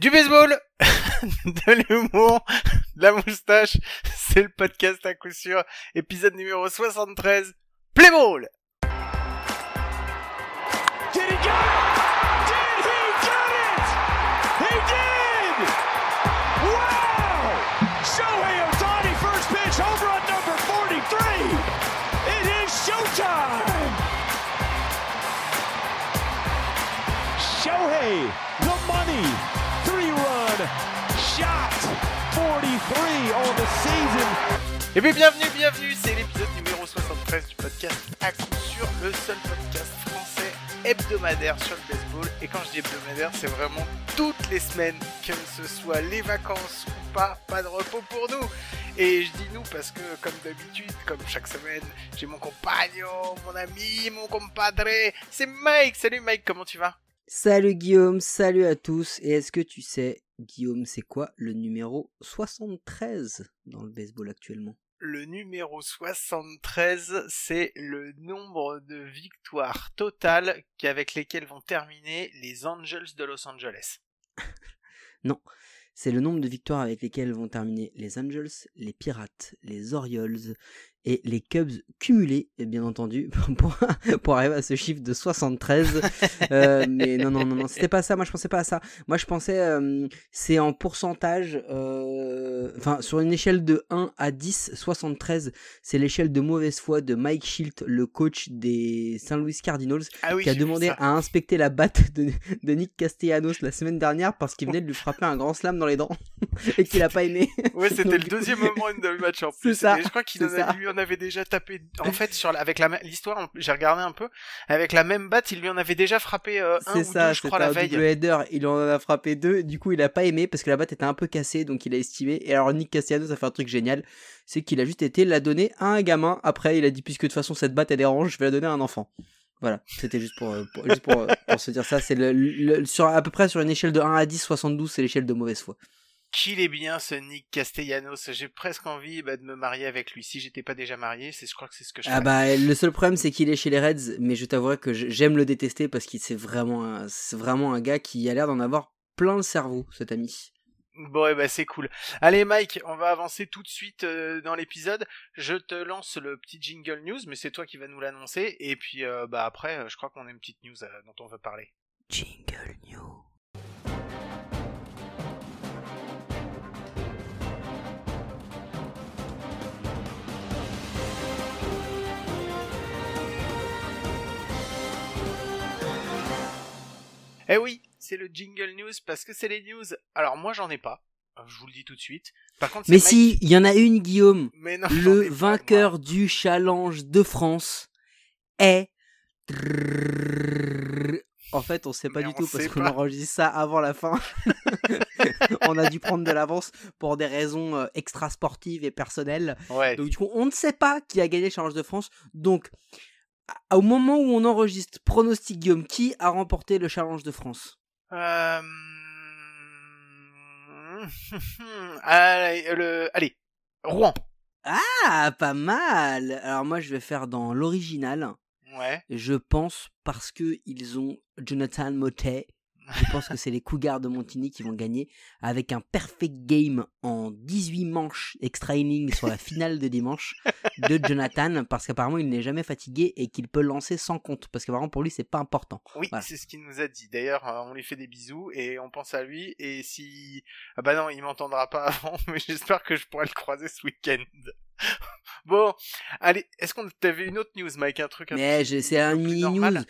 Du baseball, de l'humour, de la moustache, c'est le podcast à coup sûr, épisode numéro 73, Play Ball Did he get it? Did he get it? He did! Wow! Shohei Otani, first pitch, home run number 43. It is showtime! Shohei, Et bien bienvenue, bienvenue, c'est l'épisode numéro 73 du podcast coup sûr, le seul podcast français hebdomadaire sur le baseball. Et quand je dis hebdomadaire, c'est vraiment toutes les semaines, que ce soit les vacances ou pas, pas de repos pour nous. Et je dis nous parce que, comme d'habitude, comme chaque semaine, j'ai mon compagnon, mon ami, mon compadre, c'est Mike. Salut Mike, comment tu vas? Salut Guillaume, salut à tous. Et est-ce que tu sais, Guillaume, c'est quoi le numéro 73 dans le baseball actuellement? Le numéro 73, c'est le nombre de victoires totales avec lesquelles vont terminer les Angels de Los Angeles. Non, c'est le nombre de victoires avec lesquelles vont terminer les Angels, les Pirates, les Orioles et les Cubs cumulés, bien entendu, pour, pour arriver à ce chiffre de 73. Euh, mais non, non, non, non, c'était pas ça. Moi, je pensais pas à ça. Moi, je pensais, euh, c'est en pourcentage, euh, enfin, sur une échelle de 1 à 10, 73, c'est l'échelle de mauvaise foi de Mike Schilt, le coach des St. Louis Cardinals, Ah oui, qui a demandé à inspecter la batte de, de Nick Castellanos la semaine dernière parce qu'il venait de lui frapper un grand slam dans les dents et qu'il a pas aimé. Ouais, c'était le deuxième moment de match en C'est plus. ça, Et je crois qu'il en a- ça. En avait déjà tapé. En fait, sur la- avec la l'histoire, j'ai regardé un peu. Avec la même batte, il lui en avait déjà frappé euh, un ou ça, deux, je crois, la veille. header. Il en a frappé deux. Du coup, il a pas aimé parce que la batte était un peu cassée, donc il a estimé. Et alors, Nick Castellanos a fait un truc génial. C'est qu'il a juste été la donner à un gamin. Après, il a dit, puisque de toute façon, cette batte, elle dérange, je vais la donner à un enfant. Voilà, c'était juste pour, euh, pour- juste pour, euh, pour se dire ça. C'est le, le- sur, à peu près sur une échelle de 1 à 10, 72, c'est l'échelle de mauvaise foi. Qu'il est bien ce Nick Castellanos. J'ai presque envie bah, de me marier avec lui. Si j'étais pas déjà marié, c'est, je crois que c'est ce que je Ah ferais. bah, le seul problème, c'est qu'il est chez les Reds, mais je t'avouerai que j'aime le détester parce qu'il c'est vraiment, un- c'est vraiment un gars qui a l'air d'en avoir plein le cerveau, cet ami. Bon, et bah c'est cool. Allez Mike, on va avancer tout de suite euh, dans l'épisode. Je te lance le petit jingle news, mais c'est toi qui vas nous l'annoncer. Et puis euh, bah après, euh, je crois qu'on a une petite news euh, dont on veut parler. Jingle New. Eh oui, c'est le jingle news parce que c'est les news. Alors moi j'en ai pas. Je vous le dis tout de suite. Par contre, c'est Mais Mike- si, il y en a une, Guillaume. Mais non, j'en Le pas, vainqueur du challenge de France est. En fait, on sait pas Mais du tout parce qu'on enregistre ça avant la fin. on a dû prendre de l'avance pour des raisons euh, extra-sportives et personnelles. Ouais. Donc du coup, on ne sait pas qui a gagné le Challenge de France. Donc, au moment où on enregistre, pronostic Guillaume, qui a remporté le Challenge de France? Euh... allez, le... allez, Rouen. Ah, pas mal Alors moi, je vais faire dans l'original. Ouais. Je pense parce que ils ont Jonathan Motet. Je pense que c'est les Cougars de Montigny qui vont gagner avec un perfect game en 18 manches extra inning sur la finale de dimanche de Jonathan parce qu'apparemment il n'est jamais fatigué et qu'il peut lancer sans compte parce qu'apparemment pour lui c'est pas important. Oui, Voilà. c'est ce qu'il nous a dit. D'ailleurs, euh, on lui fait des bisous et on pense à lui. Et si... Ah bah non, il m'entendra pas avant, mais j'espère que je pourrai le croiser ce week-end. bon, allez, est-ce qu'on t'avait une autre news, Mike? Un truc un Mais c'est un mini normal? news.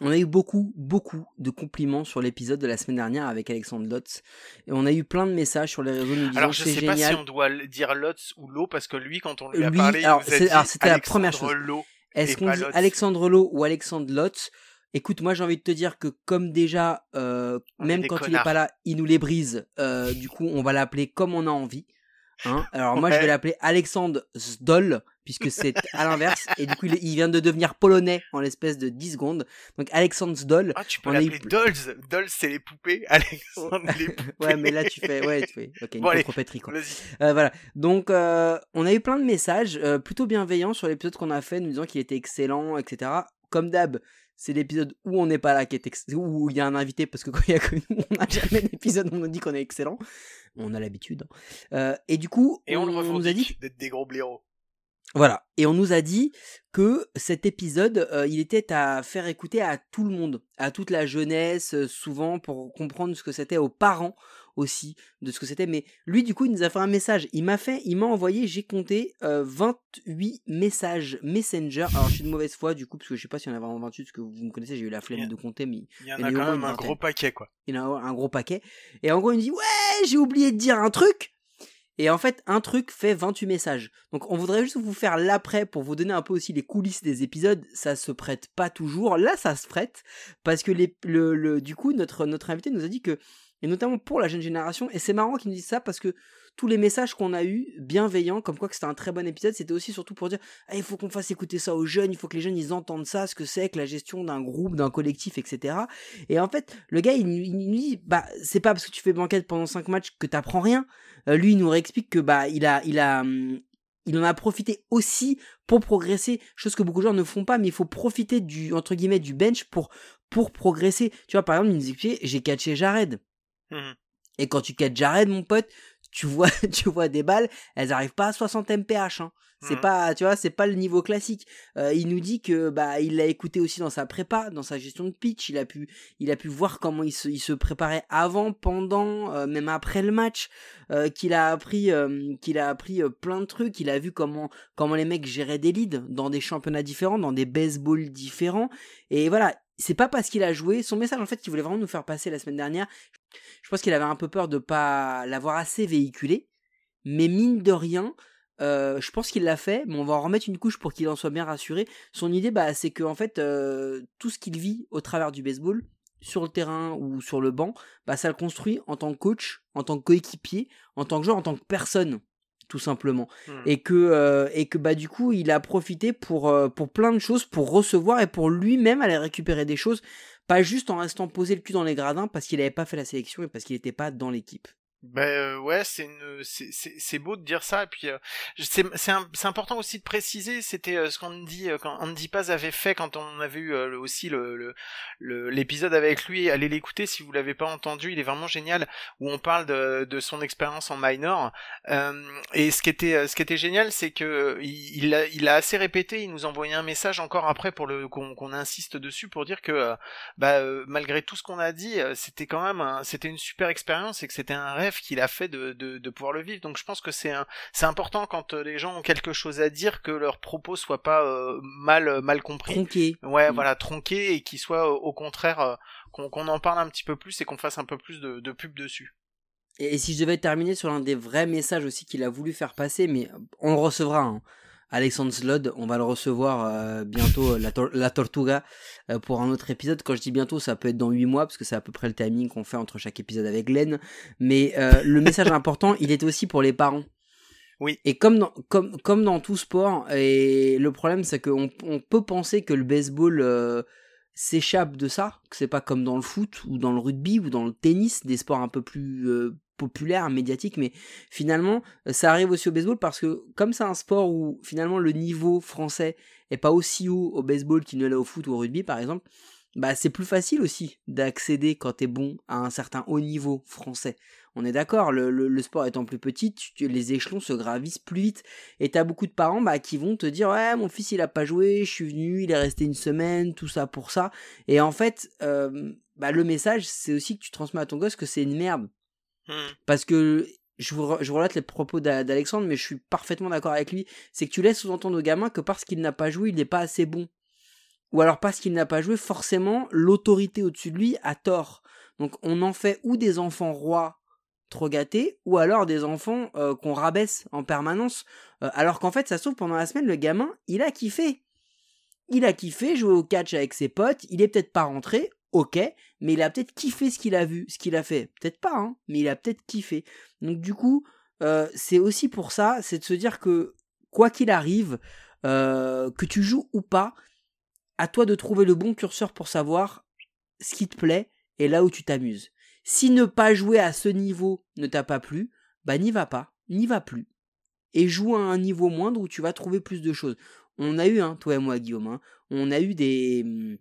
On a eu beaucoup, beaucoup de compliments sur l'épisode de la semaine dernière avec Alexandre Lotz. Et on a eu plein de messages sur les réseaux nous disant Alors je sais pas génial. si on doit dire Lotz ou Lo parce que lui quand on lui a Lui, parlé, alors, il nous a c'est- dit alors, c'était la première chose. Lo. Est-ce qu'on pas dit Lotz. Alexandre Lowe ou Alexandre Lotz? Écoute, moi j'ai envie de te dire que comme déjà, euh, même quand il est pas là, il nous les brise. euh, du coup, on va l'appeler comme on a envie. Hein Alors moi, je vais l'appeler Alexandre Zdol, puisque c'est à l'inverse. Et du coup, il, il vient de devenir polonais en l'espèce de 10 secondes. Donc Alexandre Zdol. Ah, tu peux On l'appeler plus- Dolls. Dolls, c'est les poupées. Alexandre, les poupées. Ouais, mais là tu fais, ouais, tu fais, ok, une Bon, allez. quoi. Euh, voilà. Donc, euh, on a eu plein de messages euh, plutôt bienveillants sur l'épisode qu'on a fait, nous disant qu'il était excellent, etc. Comme d'hab, c'est l'épisode où on n'est pas là, qui est ex- où il y a un invité, parce que quand il y a que nous, on n'a jamais d'épisode où on nous dit qu'on est excellent. On a l'habitude. hein. Euh, et du coup, Et on, le nous a dit d'être des gros blaireaux. Voilà. Et on nous a dit que cet épisode, euh, il était à faire écouter à tout le monde, à toute la jeunesse, euh, souvent pour comprendre ce que c'était aux parents aussi de ce que c'était. Mais lui, du coup, il nous a fait un message. Il m'a fait, il m'a envoyé, j'ai compté euh, 28 messages Messenger. Alors, je suis de mauvaise foi, du coup, parce que je sais pas s'il y en a vraiment 28, parce que vous me connaissez, j'ai eu la flemme de compter, mais Il y en y a en a quand même un gros paquet, quoi. il a un gros paquet. Et en gros, il me dit Ouais, j'ai oublié de dire un truc. Et en fait, un truc fait 28 messages. Donc, on voudrait juste vous faire l'après pour vous donner un peu aussi les coulisses des épisodes. Ça se prête pas toujours. Là, ça se prête. Parce que du coup, notre, notre invité nous a dit que, et notamment pour la jeune génération, et c'est marrant qu'il nous dise ça parce que tous les messages qu'on a eus, bienveillants, comme quoi que c'était un très bon épisode, c'était aussi surtout pour dire Ah, il faut qu'on fasse écouter ça aux jeunes, il faut que les jeunes ils entendent ça, ce que c'est que la gestion d'un groupe, d'un collectif, etc. Et en fait, le gars, il, nous- il nous dit, bah, c'est pas parce que tu fais banquette pendant 5 matchs que t'apprends rien. Euh, lui, il nous réexplique que, bah, il a, il a, hum, il en a profité aussi pour progresser, chose que beaucoup de gens ne font pas, mais il faut profiter du, entre guillemets, du bench pour, pour progresser. Tu vois, par exemple, il nous expliquait, j'ai catché Jared. Mhm. Et quand tu catches Jared, mon pote, tu vois, tu vois des balles, elles arrivent pas à 60 mph. Hein. C'est Mhm. pas, tu vois, c'est pas le niveau classique. Euh, il nous dit que bah il l'a écouté aussi dans sa prépa, dans sa gestion de pitch. Il a pu, il a pu voir comment il se, il se préparait avant, pendant, euh, même après le match. euh, qu'il a appris, qu'il a appris plein de trucs. Il a vu comment, comment les mecs géraient des leads dans des championnats différents, dans des baseballs différents. Et voilà, c'est pas parce qu'il a joué. Son message en fait, qu'il voulait vraiment nous faire passer la semaine dernière. Je pense qu'il avait un peu peur de pas l'avoir assez véhiculé. Mais mine de rien, euh, je pense qu'il l'a fait, mais on va en remettre une couche pour qu'il en soit bien rassuré. Son idée, bah, c'est que en fait, euh, tout ce qu'il vit au travers du baseball, sur le terrain ou sur le banc, bah, ça le construit en tant que coach, en tant que coéquipier, en tant que joueur, en tant que personne, tout simplement. Mhm. Et que, euh, et que bah, du coup, il a profité pour, euh, pour plein de choses, pour recevoir et pour lui-même aller récupérer des choses, pas juste en restant posé le cul dans les gradins parce qu'il n'avait pas fait la sélection et parce qu'il n'était pas dans l'équipe. Ben euh, ouais, c'est une, c'est, beau de dire ça. Et puis euh, c'est, important aussi de préciser. C'était euh, ce qu'on dit euh, quand Andy Paz avait fait quand on avait eu euh, le- aussi le, le, le- l'épisode avec lui. Allez l'écouter si vous l'avez pas entendu. Il est vraiment génial où on parle de, de son expérience en minor. Euh, et ce qui était, ce qui était génial, c'est que il, il a, il a assez répété. Il nous envoyait un message encore après pour le qu'on, qu'on insiste dessus pour dire que bah malgré tout ce qu'on a dit, c'était quand même un- c'était une super expérience et que c'était un rêve qu'il a fait de, de, de pouvoir le vivre. Donc je pense que c'est important quand euh, les gens ont quelque chose à dire que leurs propos soient pas euh, mal mal compris. Tronqué. Ouais, Mm. voilà, tronqués et qu'ils soient euh, au contraire euh, qu'on en parle un petit peu plus et qu'on fasse un peu plus de, de pub dessus. Et, et si je devais terminer sur l'un des vrais messages aussi qu'il a voulu faire passer, mais on le recevra, hein. Alexandre Slod, on va le recevoir euh, bientôt, euh, la, tor- la Tortuga, euh, pour un autre épisode. Quand je dis bientôt, ça peut être dans 8 mois, parce que c'est à peu près le timing qu'on fait entre chaque épisode avec Glenn. Mais euh, le message important, il est aussi pour les parents. Oui. Et comme dans, comme, comme dans tout sport, et le problème c'est qu'on on peut penser que le baseball s'échappe de ça, que c'est pas comme dans le foot ou dans le rugby ou dans le tennis, des sports un peu plus populaires, médiatiques, mais finalement euh, ça arrive aussi au baseball parce que comme c'est un sport où finalement le niveau français est pas aussi haut au baseball qu'il ne l'est au foot ou au rugby par exemple, bah c'est plus facile aussi d'accéder quand t'es bon à un certain haut niveau français. On est d'accord, le, sport étant plus petit, les échelons se gravissent plus vite. Et t'as beaucoup de parents bah, qui vont te dire Ouais, mon fils il a pas joué, je suis venu, il est resté une semaine, tout ça pour ça. Et en fait, euh, bah, le message, c'est aussi que tu transmets à ton gosse que c'est une merde. Hmm. Parce que je vous, relate les propos d'A- d'Alexandre, mais je suis parfaitement d'accord avec lui. C'est que tu laisses sous-entendre au gamin que parce qu'il n'a pas joué, il n'est pas assez bon. Ou alors parce qu'il n'a pas joué, forcément, l'autorité au-dessus de lui a tort. Donc on en fait ou des enfants rois trop gâtés, ou alors des enfants euh, qu'on rabaisse en permanence. Euh, alors qu'en fait, ça se trouve, pendant la semaine, le gamin, il a kiffé. Il a kiffé, jouer au catch avec ses potes, il est peut-être pas rentré, ok, mais il a peut-être kiffé ce qu'il a vu, ce qu'il a fait. Peut-être pas, hein, mais il a peut-être kiffé. Donc du coup, euh, c'est aussi pour ça, c'est de se dire que quoi qu'il arrive, euh, que tu joues ou pas, à toi de trouver le bon curseur pour savoir ce qui te plaît et là où tu t'amuses. Si ne pas jouer à ce niveau ne t'a pas plu, bah n'y va pas, n'y va plus. Et joue à un niveau moindre où tu vas trouver plus de choses. On a eu, hein, toi et moi, Guillaume, hein, on a eu des, hum,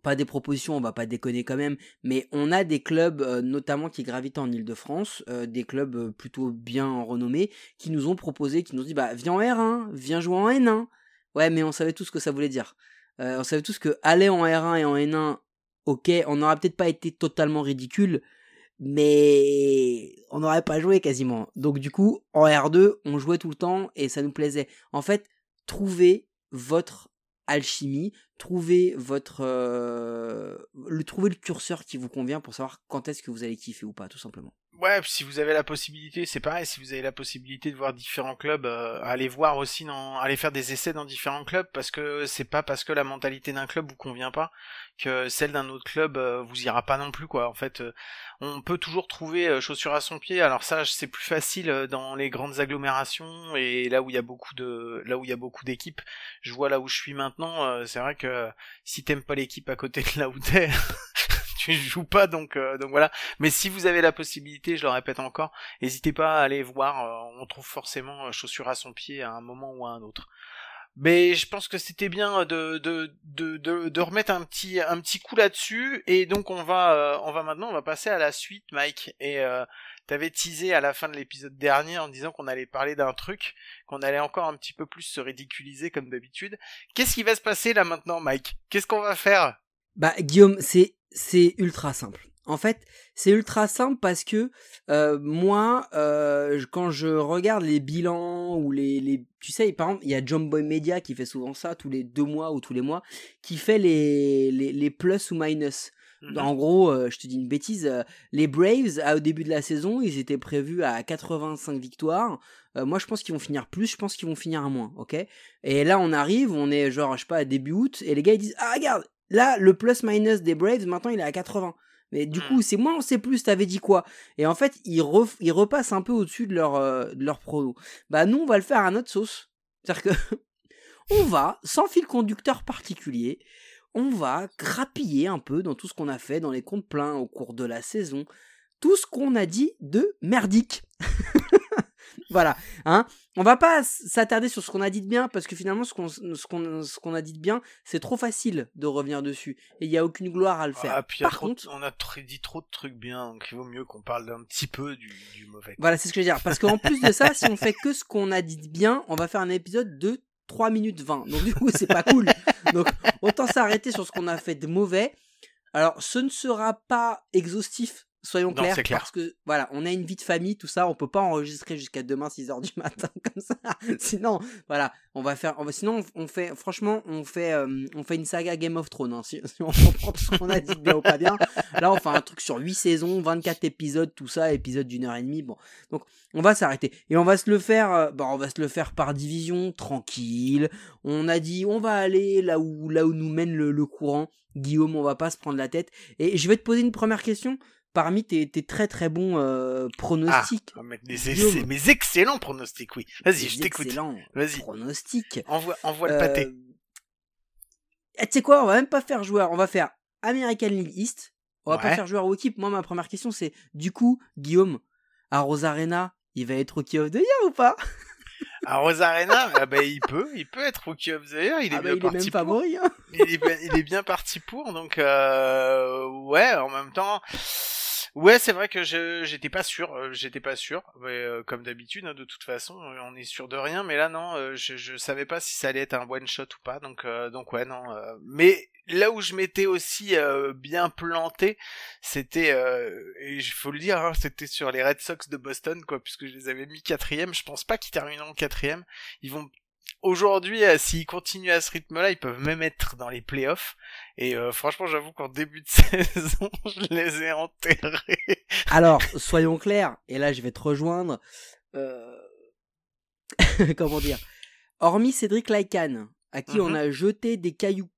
pas des propositions, on va pas déconner quand même, mais on a des clubs euh, notamment qui gravitent en Ile-de-France, euh, des clubs euh, plutôt bien renommés, qui nous ont proposé, qui nous ont dit bah viens en R1, viens jouer en N1. Ouais, mais on savait tout ce que ça voulait dire. on savait tous que aller en R1 et en N1, ok, on n'aurait peut-être pas été totalement ridicule, mais on n'aurait pas joué quasiment. Donc du coup, en R2, on jouait tout le temps et ça nous plaisait. En fait, trouvez votre alchimie, trouvez votre euh, le trouver le curseur qui vous convient pour savoir quand est-ce que vous allez kiffer ou pas tout simplement. Ouais, si vous avez la possibilité, c'est pareil, si vous avez la possibilité de voir différents clubs, euh, allez voir aussi dans aller faire des essais dans différents clubs parce que c'est pas parce que la mentalité d'un club vous convient pas que celle d'un autre club euh, vous ira pas non plus quoi. En fait, on peut toujours trouver chaussure à son pied. Alors ça, c'est plus facile dans les grandes agglomérations et là où il y a beaucoup de là où il y a beaucoup d'équipes. Je vois là où je suis maintenant, c'est vrai que si t'aimes pas l'équipe à côté de là où t'es, tu joues pas donc euh, donc voilà. Mais si vous avez la possibilité, je le répète encore, n'hésitez pas à aller voir. Euh, on trouve forcément euh, chaussure à son pied à un moment ou à un autre. Mais je pense que c'était bien de, de, de, de, remettre un petit, un petit coup là-dessus. Et donc on va, on va maintenant, on va passer à la suite, Mike. Et euh, t'avais teasé à la fin de l'épisode dernier en disant qu'on allait parler d'un truc, qu'on allait encore un petit peu plus se ridiculiser comme d'habitude. Qu'est-ce qui va se passer là maintenant, Mike? Qu'est-ce qu'on va faire? Bah Guillaume, c'est c'est ultra simple. En fait, c'est ultra simple parce que euh, moi, euh, quand je regarde les bilans ou les, les tu sais, par exemple, il y a John Boy Media qui fait souvent ça tous les deux mois ou tous les mois, qui fait les, les, les plus ou minus. Mhm. En gros, euh, je te dis une bêtise, les Braves, au début de la saison, ils étaient prévus à 85 victoires. moi, je pense qu'ils vont finir plus, je pense qu'ils vont finir à moins, ok? Et là, on arrive, on est genre, je sais pas, début août, et les gars, ils disent, ah, regarde, Là, le plus-minus des Braves, maintenant, il est à 80. Mais du coup, hmm. c'est moins on sait plus, t'avais dit quoi Et en fait, ils, repassent un peu au-dessus de leur, euh, de leur prono. Bah, nous, on va le faire à notre sauce. C'est-à-dire que, on va, sans fil conducteur particulier, on va grappiller un peu dans tout ce qu'on a fait dans les comptes pleins au cours de la saison, tout ce qu'on a dit de merdique. voilà, hein. On va pas s'attarder sur ce qu'on a dit de bien parce que finalement ce qu'on a dit de bien, c'est trop facile de revenir dessus et il y a aucune gloire à le faire. Ah, Par contre, on a dit trop de trucs bien, donc il vaut mieux qu'on parle d'un petit peu du, mauvais. Voilà, c'est ce que je veux dire parce qu'en plus de ça, si on fait que ce qu'on a dit de bien, on va faire un épisode de 3 minutes 20. Donc du coup, c'est pas cool. Donc autant s'arrêter sur ce qu'on a fait de mauvais. Alors, ce ne sera pas exhaustif Soyons clairs, parce que voilà, on a une vie de famille, tout ça, on peut pas enregistrer jusqu'à demain 6h du matin comme ça. sinon, voilà, on va faire, on va, sinon on fait, franchement, on fait, euh, on fait une saga Game of Thrones. Hein, si, on comprend ce qu'on a dit bien ou pas bien. Là, on fait un truc sur 8 saisons, 24 épisodes, tout ça, épisode d'une heure et demie. Bon, donc on va s'arrêter et on va se le faire, euh, on va se le faire par division, tranquille. On a dit, on va aller là où, là où nous mène le, le courant. Guillaume, on va pas se prendre la tête. Et je vais te poser une première question parmi tes, très très bons euh, pronostics. Ah, mes, excellents pronostics, oui. Vas-y, je t'écoute. Vas-y. Pronostics. Envoie, envoie le pâté. Euh... Tu sais quoi, on va même pas faire joueur, on va faire American League East. On va pas faire joueur ou équipe. Moi, ma première question, c'est du coup, Guillaume, à Rosarena, il va être Rookie of the Year ou pas? À Rosarena, ah bah, il peut, il peut être Rookie of the Year. Il est ah bah, bien il parti est même pour. Hein. il, est, il est bien parti pour, donc euh, ouais, en même temps. Ouais, c'est vrai que j'étais pas sûr, euh, j'étais pas sûr, euh, comme d'habitude, hein, de toute façon, euh, on est sûr de rien, mais là non, je, je savais pas si ça allait être un one shot ou pas, donc donc ouais non. mais là où je m'étais aussi bien planté, c'était, il faut le dire, hein, c'était sur les Red Sox de Boston, quoi, puisque je les avais mis quatrième. Je pense pas qu'ils termineront quatrième. Ils vont aujourd'hui, euh, s'ils continuent à ce rythme-là, ils peuvent même être dans les playoffs. Et euh, franchement, j'avoue qu'en début de saison, je les ai enterrés. Alors, soyons clairs, et là je vais te rejoindre. Euh... Comment dire Hormis Cédric Laikan, à qui on mhm. a jeté des cailloux,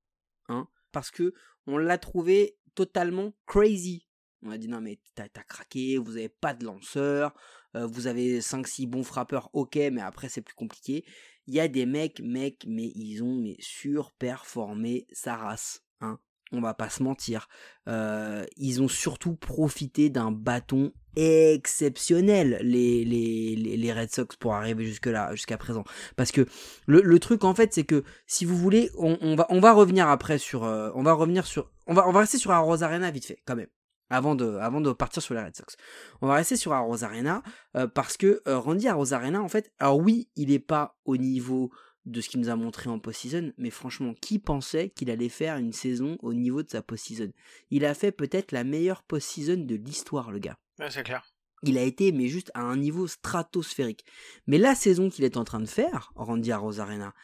hein, parce que on l'a trouvé totalement crazy. On a dit non mais t'as craqué, vous avez pas de lanceur, euh, vous avez 5-6 bons frappeurs, ok, mais après c'est plus compliqué. Il y a des mecs, mecs, mais ils ont mais surperformé sa race. Hein. on va pas se mentir. Euh, ils ont surtout profité d'un bâton exceptionnel, les, les, les, Red Sox, pour arriver jusque-là, jusqu'à présent. Parce que le, truc, en fait, c'est que, si vous voulez, on, va, on va revenir après sur... euh, on va revenir sur... On va, on va rester sur Arrows Arena vite fait, quand même. Avant de, avant de partir sur les Red Sox. On va rester sur Arena, euh, parce que euh, Randy Arena, en fait, alors oui, il est pas au niveau de ce qu'il nous a montré en post-season, mais franchement, qui pensait qu'il allait faire une saison au niveau de sa post-season? Il a fait peut-être la meilleure post-season de l'histoire, le gars. Ouais, c'est clair. Il a été, mais juste à un niveau stratosphérique. Mais la saison qu'il est en train de faire, Randy Arena,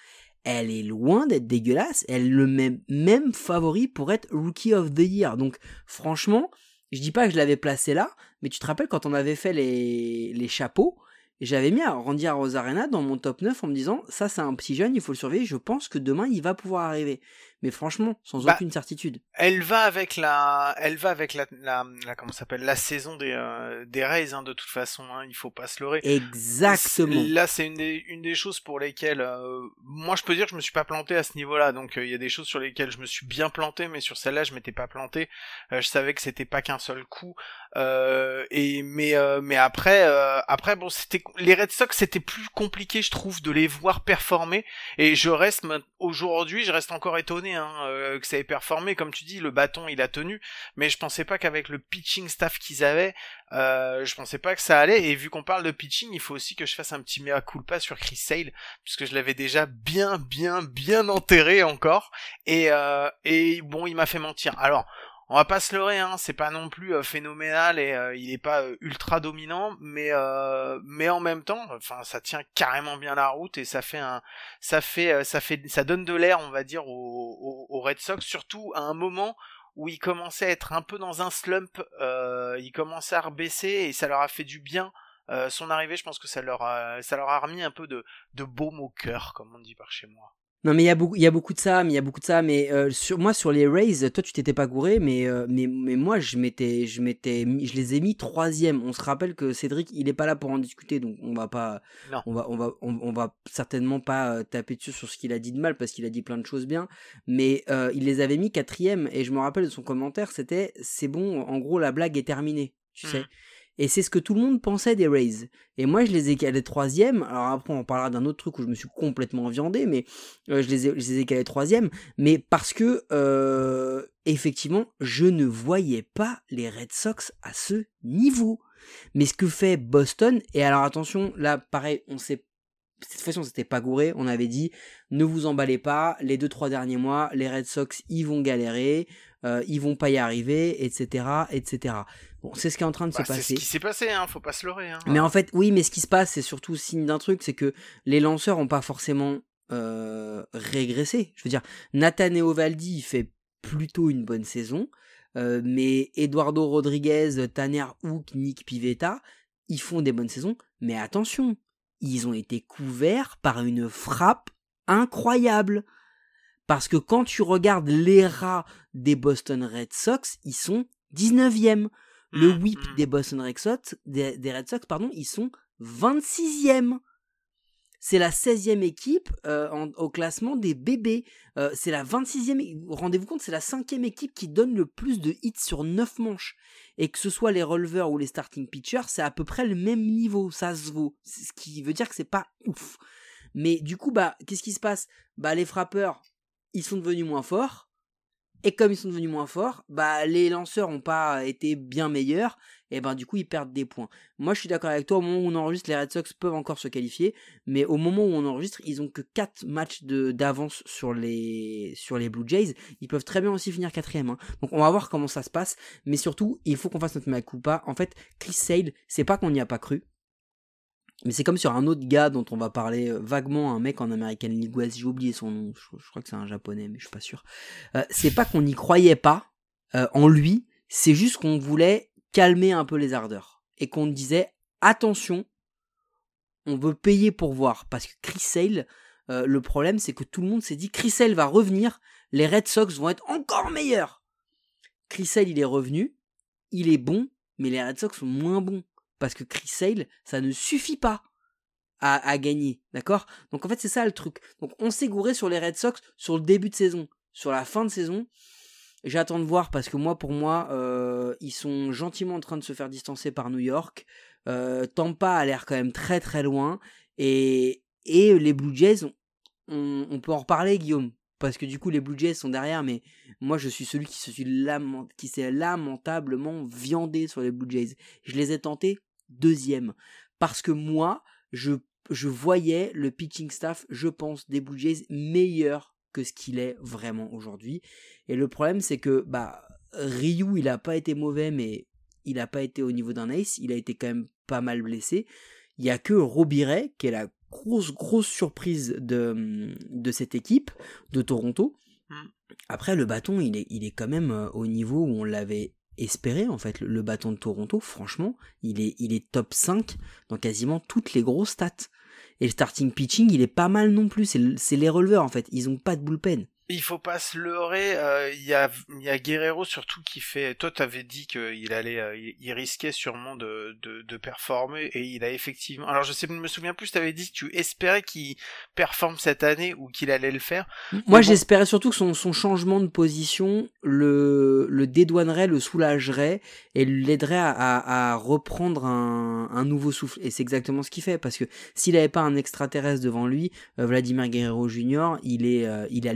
elle est loin d'être dégueulasse. Elle le met même favori pour être Rookie of the Year. Donc, franchement, je dis pas que je l'avais placé là, mais tu te rappelles quand on avait fait les, les chapeaux, j'avais mis Randy Arrows Arena dans mon top 9 en me disant ça c'est un petit jeune, il faut le surveiller, je pense que demain il va pouvoir arriver. Mais franchement, sans Bah, aucune certitude. Elle va avec la, elle va avec la, la, la- comment s'appelle, la saison des euh, des Rays hein, de toute façon. Hein, il faut pas se leurrer. Exactement. Là, c'est une des, une des choses pour lesquelles, euh, moi, je peux dire que je me suis pas planté à ce niveau-là. Donc, euh, il y a des choses sur lesquelles je me suis bien planté, mais sur celle-là, je m'étais pas planté. Euh, je savais que c'était pas qu'un seul coup. Euh, et mais euh, mais après, euh, après, bon, c'était les Red Sox, c'était plus compliqué, je trouve, de les voir performer. Et je reste aujourd'hui, je reste encore étonné hein, euh, que ça ait performé. Comme tu dis, le bâton, il a tenu, mais je pensais pas qu'avec le pitching staff qu'ils avaient, euh, je pensais pas que ça allait. Et vu qu'on parle de pitching, il faut aussi que je fasse un petit mea culpa sur Chris Sale, puisque je l'avais déjà bien, bien, bien enterré encore. Et, euh, et bon, il m'a fait mentir. Alors, on va pas se leurrer, hein, c'est pas non plus euh, phénoménal et euh, il est pas euh, ultra dominant, mais mais en même temps, enfin, ça tient carrément bien la route et ça fait un, ça fait, ça fait, ça donne de l'air, on va dire, aux, Red Sox, surtout à un moment où ils commençaient à être un peu dans un slump, ils commençaient à rebaisser et ça leur a fait du bien. Son arrivée, je pense que ça leur a, ça leur a remis un peu de, de baume au cœur, comme on dit par chez moi. Non mais il y a beaucoup, il y a beaucoup de ça, mais il y a beaucoup de ça, mais euh, sur moi sur les Rays, toi tu t'étais pas gouré, mais euh, mais mais moi je m'étais, je m'étais, je les ai mis troisième. On se rappelle que Cédric, il est pas là pour en discuter, donc on va pas, Non. on va on va on, on va certainement pas euh, taper dessus sur ce qu'il a dit de mal parce qu'il a dit plein de choses bien, mais euh, il les avait mis quatrième et je me rappelle de son commentaire, c'était c'est bon, en gros la blague est terminée, tu Mhm. sais. Et c'est ce que tout le monde pensait des Rays. Et moi, je les ai calés troisième. Alors après, on parlera d'un autre truc où je me suis complètement viandé, mais euh, je, les ai, calés troisième. Mais parce que, euh, effectivement, je ne voyais pas les Red Sox à ce niveau. Mais ce que fait Boston, et alors attention, là, pareil, on s'est cette fois-ci, on s'était pas gouré. On avait dit, ne vous emballez pas. Les deux trois derniers mois, les Red Sox, ils vont galérer, euh, ils vont pas y arriver, etc., etc. Bon, c'est ce qui est en train de Bah, se c'est passer. ce qui s'est passé, hein, faut pas se leurrer. Hein. Mais en fait, oui, mais ce qui se passe, c'est surtout signe d'un truc, c'est que les lanceurs ont pas forcément euh, régressé. Je veux dire, Nathaniel Valdi il fait plutôt une bonne saison, euh, mais Eduardo Rodriguez, Tanner Hook, Nick Pivetta, ils font des bonnes saisons, mais attention, ils ont été couverts par une frappe incroyable. Parce que quand tu regardes les rats des Boston Red Sox, ils sont 19e. Le Mm, whip mm. des Boston Red Sox, des, des Red Sox, pardon, ils sont 26e. C'est la 16e équipe euh, en- au classement des bébés. Euh, c'est la 26e. é- Rendez-vous compte, c'est la cinquième équipe qui donne le plus de hits sur 9 manches. Et que ce soit les releveurs ou les starting pitchers, c'est à peu près le même niveau. Ça se vaut. Ce qui veut dire que c'est pas ouf. Mais du coup, bah, qu'est-ce qui se passe? Bah, les frappeurs, ils sont devenus moins forts. Et comme ils sont devenus moins forts, bah les lanceurs ont pas été bien meilleurs, et ben du coup ils perdent des points. Moi je suis d'accord avec toi, au moment où on enregistre, les Red Sox peuvent encore se qualifier, mais au moment où on enregistre, ils ont que 4 matchs d'avance sur les sur les Blue Jays. Ils peuvent très bien aussi finir quatrième. Hein. Donc on va voir comment ça se passe, mais surtout il faut qu'on fasse notre mea culpa. En fait, Chris Sale, c'est pas qu'on n'y a pas cru. Mais c'est comme sur un autre gars dont on va parler euh, vaguement, un mec en American League West, j'ai oublié son nom, je, crois que c'est un japonais, mais je suis pas sûr. Euh, c'est pas qu'on n'y croyait pas euh, en lui, c'est juste qu'on voulait calmer un peu les ardeurs. Et qu'on disait, attention, on veut payer pour voir. Parce que Chris Sale, le problème c'est que tout le monde s'est dit, Chris Sale va revenir, les Red Sox vont être encore meilleurs. Chris Sale, il est revenu, il est bon, mais les Red Sox sont moins bons. Parce que Chris Sale, ça ne suffit pas à, gagner, d'accord? Donc en fait, c'est ça le truc. Donc on s'est gouré sur les Red Sox sur le début de saison. Sur la fin de saison, J'attends de voir parce que moi, pour moi, euh, ils sont gentiment en train de se faire distancer par New York. Euh, Tampa a l'air quand même très très loin. Et, et les Blue Jays, on, peut en reparler, Guillaume. Parce que du coup, les Blue Jays sont derrière, mais moi, je suis celui qui s'est lamentablement viandé sur les Blue Jays. Je les ai tentés deuxième. Parce que moi, je, je voyais le pitching staff, je pense, des Blue Jays meilleur que ce qu'il est vraiment aujourd'hui. Et le problème, c'est que bah, Ryu, il n'a pas été mauvais, mais il n'a pas été au niveau d'un ace. Il a été quand même pas mal blessé. Il n'y a que Robiret, qui est la grosse, grosse surprise de, de cette équipe de Toronto. Mm. Après, le bâton, il est, il est quand même euh, au niveau où on l'avait espéré, en fait. Le, le, bâton de Toronto, franchement, il est, il est top 5 dans quasiment toutes les grosses stats. Et le starting pitching, il est pas mal non plus. C'est les releveurs, en fait. Ils ont pas de bullpen. Il faut pas se leurrer. Il y, a, y a Guerrero surtout qui fait. Toi, t'avais dit qu'il allait, euh, il risquait sûrement de, de, de, performer et il a effectivement. Alors, je sais, me souviens plus. T'avais dit que tu espérais qu'il performe cette année ou qu'il allait le faire. Moi, bon... j'espérais surtout que son, son changement de position le, le dédouanerait, le soulagerait et l'aiderait à, à, à, reprendre un, un nouveau souffle. Et c'est exactement ce qu'il fait parce que s'il avait pas un extraterrestre devant lui, euh, Vladimir Guerrero Jr., il est, euh, il est à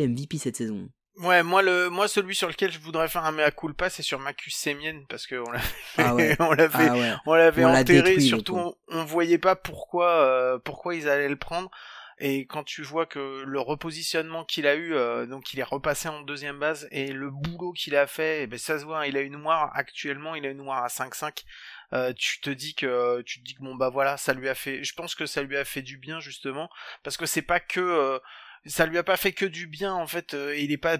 MVP cette saison. Ouais, moi le moi celui sur lequel je voudrais faire un mea culpa, c'est sur Macus Semien parce que on l'avait ah ouais. on l'avait ah ouais. on l'avait enterré détruit, surtout on, on, voyait pas pourquoi euh, pourquoi ils allaient le prendre et quand tu vois que le repositionnement qu'il a eu euh, donc il est repassé en deuxième base et le boulot qu'il a fait, eh ben ça se voit, il a une noire actuellement, il a une noire à 5-5 euh, tu te dis que tu te dis que bon bah voilà ça lui a fait je pense que ça lui a fait du bien justement parce que c'est pas que euh, ça lui a pas fait que du bien en fait euh, il est pas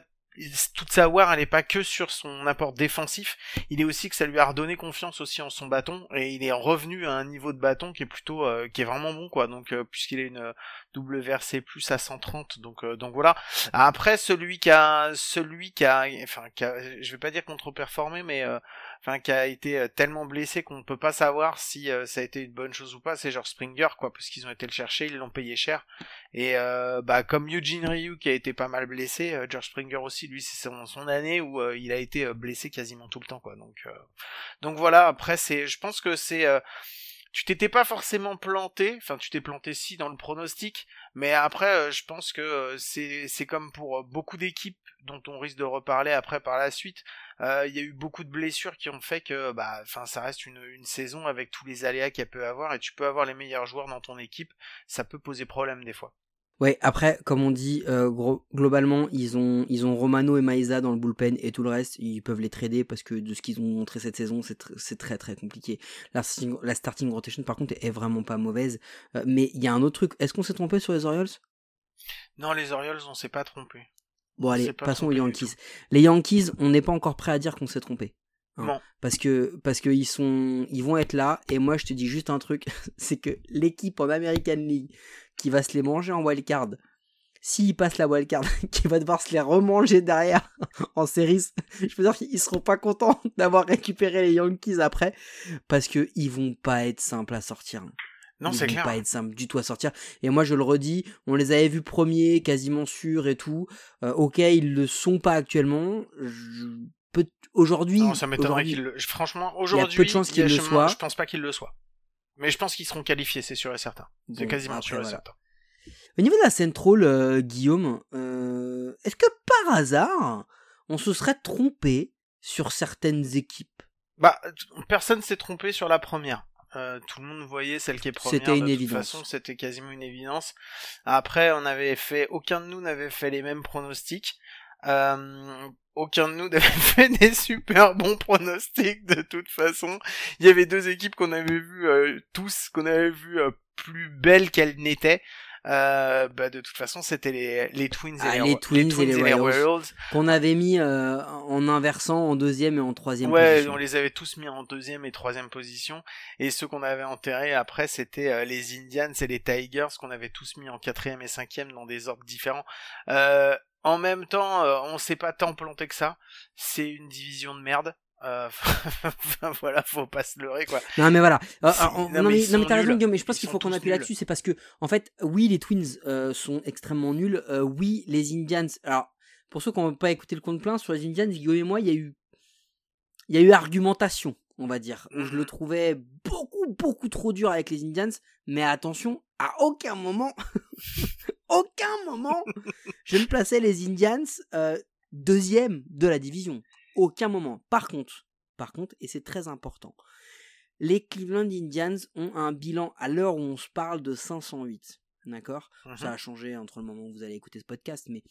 toute sa war elle est pas que sur son apport défensif. Il est aussi que ça lui a redonné confiance aussi en son bâton et il est revenu à un niveau de bâton qui est plutôt euh, qui est vraiment bon quoi. Donc euh, puisqu'il est une double VRC plus à 130 donc euh, donc voilà. Après celui qui a celui qui a enfin qui a, je vais pas dire contre-performé mais enfin qui a été tellement blessé qu'on ne peut pas savoir si ça a été une bonne chose ou pas. C'est genre Springer quoi parce qu'ils ont été le chercher ils l'ont payé cher. Et bah comme Eugene Ryu qui a été pas mal blessé George Springer aussi lui c'est son, son, année où euh, il a été euh, blessé quasiment tout le temps quoi. Donc euh, donc voilà après c'est je pense que c'est tu t'étais pas forcément planté enfin tu t'es planté si dans le pronostic mais après je pense que c'est c'est comme pour beaucoup d'équipes dont on risque de reparler après par la suite il y a eu beaucoup de blessures qui ont fait que bah enfin ça reste une, une saison avec tous les aléas qu'elle peut avoir et tu peux avoir les meilleurs joueurs dans ton équipe ça peut poser problème des fois Ouais, après, comme on dit, euh, gros, globalement, ils ont, ils ont Romano et Maïsa dans le bullpen et tout le reste, ils peuvent les trader parce que de ce qu'ils ont montré cette saison, c'est tr très très compliqué. La, la, starting rotation, par contre, est vraiment pas mauvaise. Euh, mais il y a un autre truc. Est-ce qu'on s'est trompé sur les Orioles? Non, les Orioles, on s'est pas trompé. Bon, allez, passons aux Yankees. Les Yankees, on n'est pas encore prêt à dire qu'on s'est trompé. Hein. Parce que parce que ils sont ils vont être là et moi je te dis juste un truc c'est que l'équipe en American League qui va se les manger en wildcard s'ils passent la wildcard qui va devoir se les remanger derrière en séries je peux dire qu'ils seront pas contents d'avoir récupéré les Yankees après parce que ils vont pas être simples à sortir non, c'est clair. pas être simple du tout à sortir. Et moi, je le redis, on les avait vus premiers, quasiment sûrs et tout. Euh, ok, ils le sont pas actuellement. Je aujourd'hui. Non, ça m'étonnerait qu'il le. Franchement, aujourd'hui, il y a peu de chances qu'il le soit. Je pense pas qu'il le soit. Mais je pense qu'ils seront qualifiés, c'est sûr et certain. C'est bon, quasiment après, sûr et voilà. certain. Au niveau de la Central, euh, Guillaume, euh, est-ce que par hasard, on se serait trompé sur certaines équipes? Bah, personne s'est trompé sur la première. Euh, tout le monde voyait celle qui est première. C'était une de évidence. toute façon, c'était quasiment une évidence. Après, on avait fait, aucun de nous n'avait fait les mêmes pronostics. Euh, aucun de nous n'avait fait des super bons pronostics de toute façon. Il y avait deux équipes qu'on avait vues euh, tous, qu'on avait vues euh, plus belles qu'elles n'étaient. Euh, bah de toute façon c'était les, les Twins, ah, et les, les, Twins, les, Twins et les Royals qu'on avait mis euh, en inversant en deuxième et en troisième ouais, position. on les avait tous mis en deuxième et troisième position et ceux qu'on avait enterrés après c'était euh, les Indians et les Tigers qu'on avait tous mis en quatrième et cinquième dans des ordres différents. Euh, en même temps, euh, on s'est pas tant planté que ça. C'est une division de merde. Euh, voilà, faut pas se leurrer quoi. Non mais voilà. Euh, on, non, mais mais, t'as raison. Guillaume, mais je pense qu'il faut qu'on appuie là-dessus, c'est parce que en fait, oui les Twins euh, sont extrêmement nuls, euh, oui les Indians. Alors pour ceux qui n'ont pas écouté le compte plein sur les Indians, Guillaume et moi, il y a eu, il y a eu argumentation, on va dire. Où je le trouvais beaucoup, beaucoup trop dur avec les Indians. Mais attention, à aucun moment, aucun moment, je ne plaçais les Indians euh, deuxième de la division. Aucun moment. Par contre, par contre, et c'est très important, les Cleveland Indians ont un bilan à l'heure où on se parle de 508. D'accord? Ça a changé entre le moment où vous allez écouter ce podcast, mais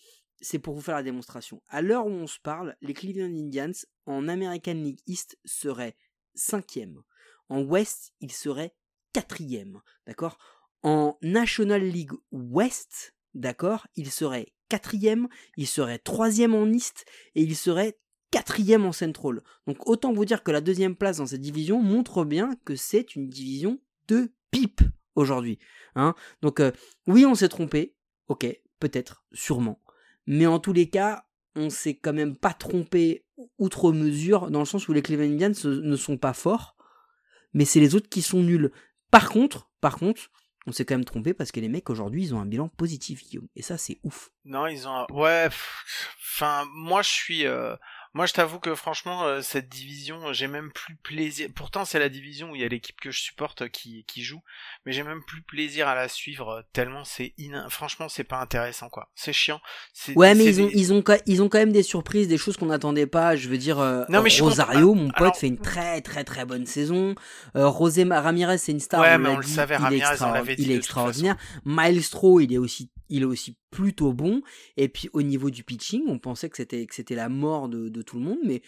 c'est pour vous faire la démonstration. À l'heure où on se parle, les Cleveland Indians en American League East seraient cinquième. En West, ils seraient quatrième. D'accord? En National League West, d'accord, ils seraient quatrième, ils seraient troisième en East et ils seraient quatrième en Central. Donc autant vous dire que la deuxième place dans cette division montre bien que c'est une division de pipe aujourd'hui. Hein Donc euh, oui, on s'est trompé, ok, peut-être, sûrement. Mais en tous les cas, on s'est quand même pas trompé outre mesure, dans le sens où les Cleveland Indians ne sont pas forts, mais c'est les autres qui sont nuls. Par contre, par contre, on s'est quand même trompé parce que les mecs aujourd'hui ils ont un bilan positif Guillaume et ça c'est ouf. Non ils ont un... ouais enfin moi je suis euh, moi, je t'avoue que franchement, euh, cette division, j'ai même plus plaisir. Pourtant, c'est la division où il y a l'équipe que je supporte qui, qui joue, mais j'ai même plus plaisir à la suivre euh, tellement c'est in... franchement, c'est pas intéressant quoi. C'est chiant. Ouais, mais ils ont, ils ont, ils ont quand même des surprises, des choses qu'on n'attendait pas. Je veux dire, euh, non, mais Rosario, mon pote, fait une très très très bonne saison. Euh, Rosé Ramirez, c'est une star. Ouais, mais on le savait. Ramirez, on l'avait dit. Il est extraordinaire. Miles il est aussi il est aussi plutôt bon. Et puis au niveau du pitching, on pensait que c'était que c'était la mort de, de, tout le monde, mais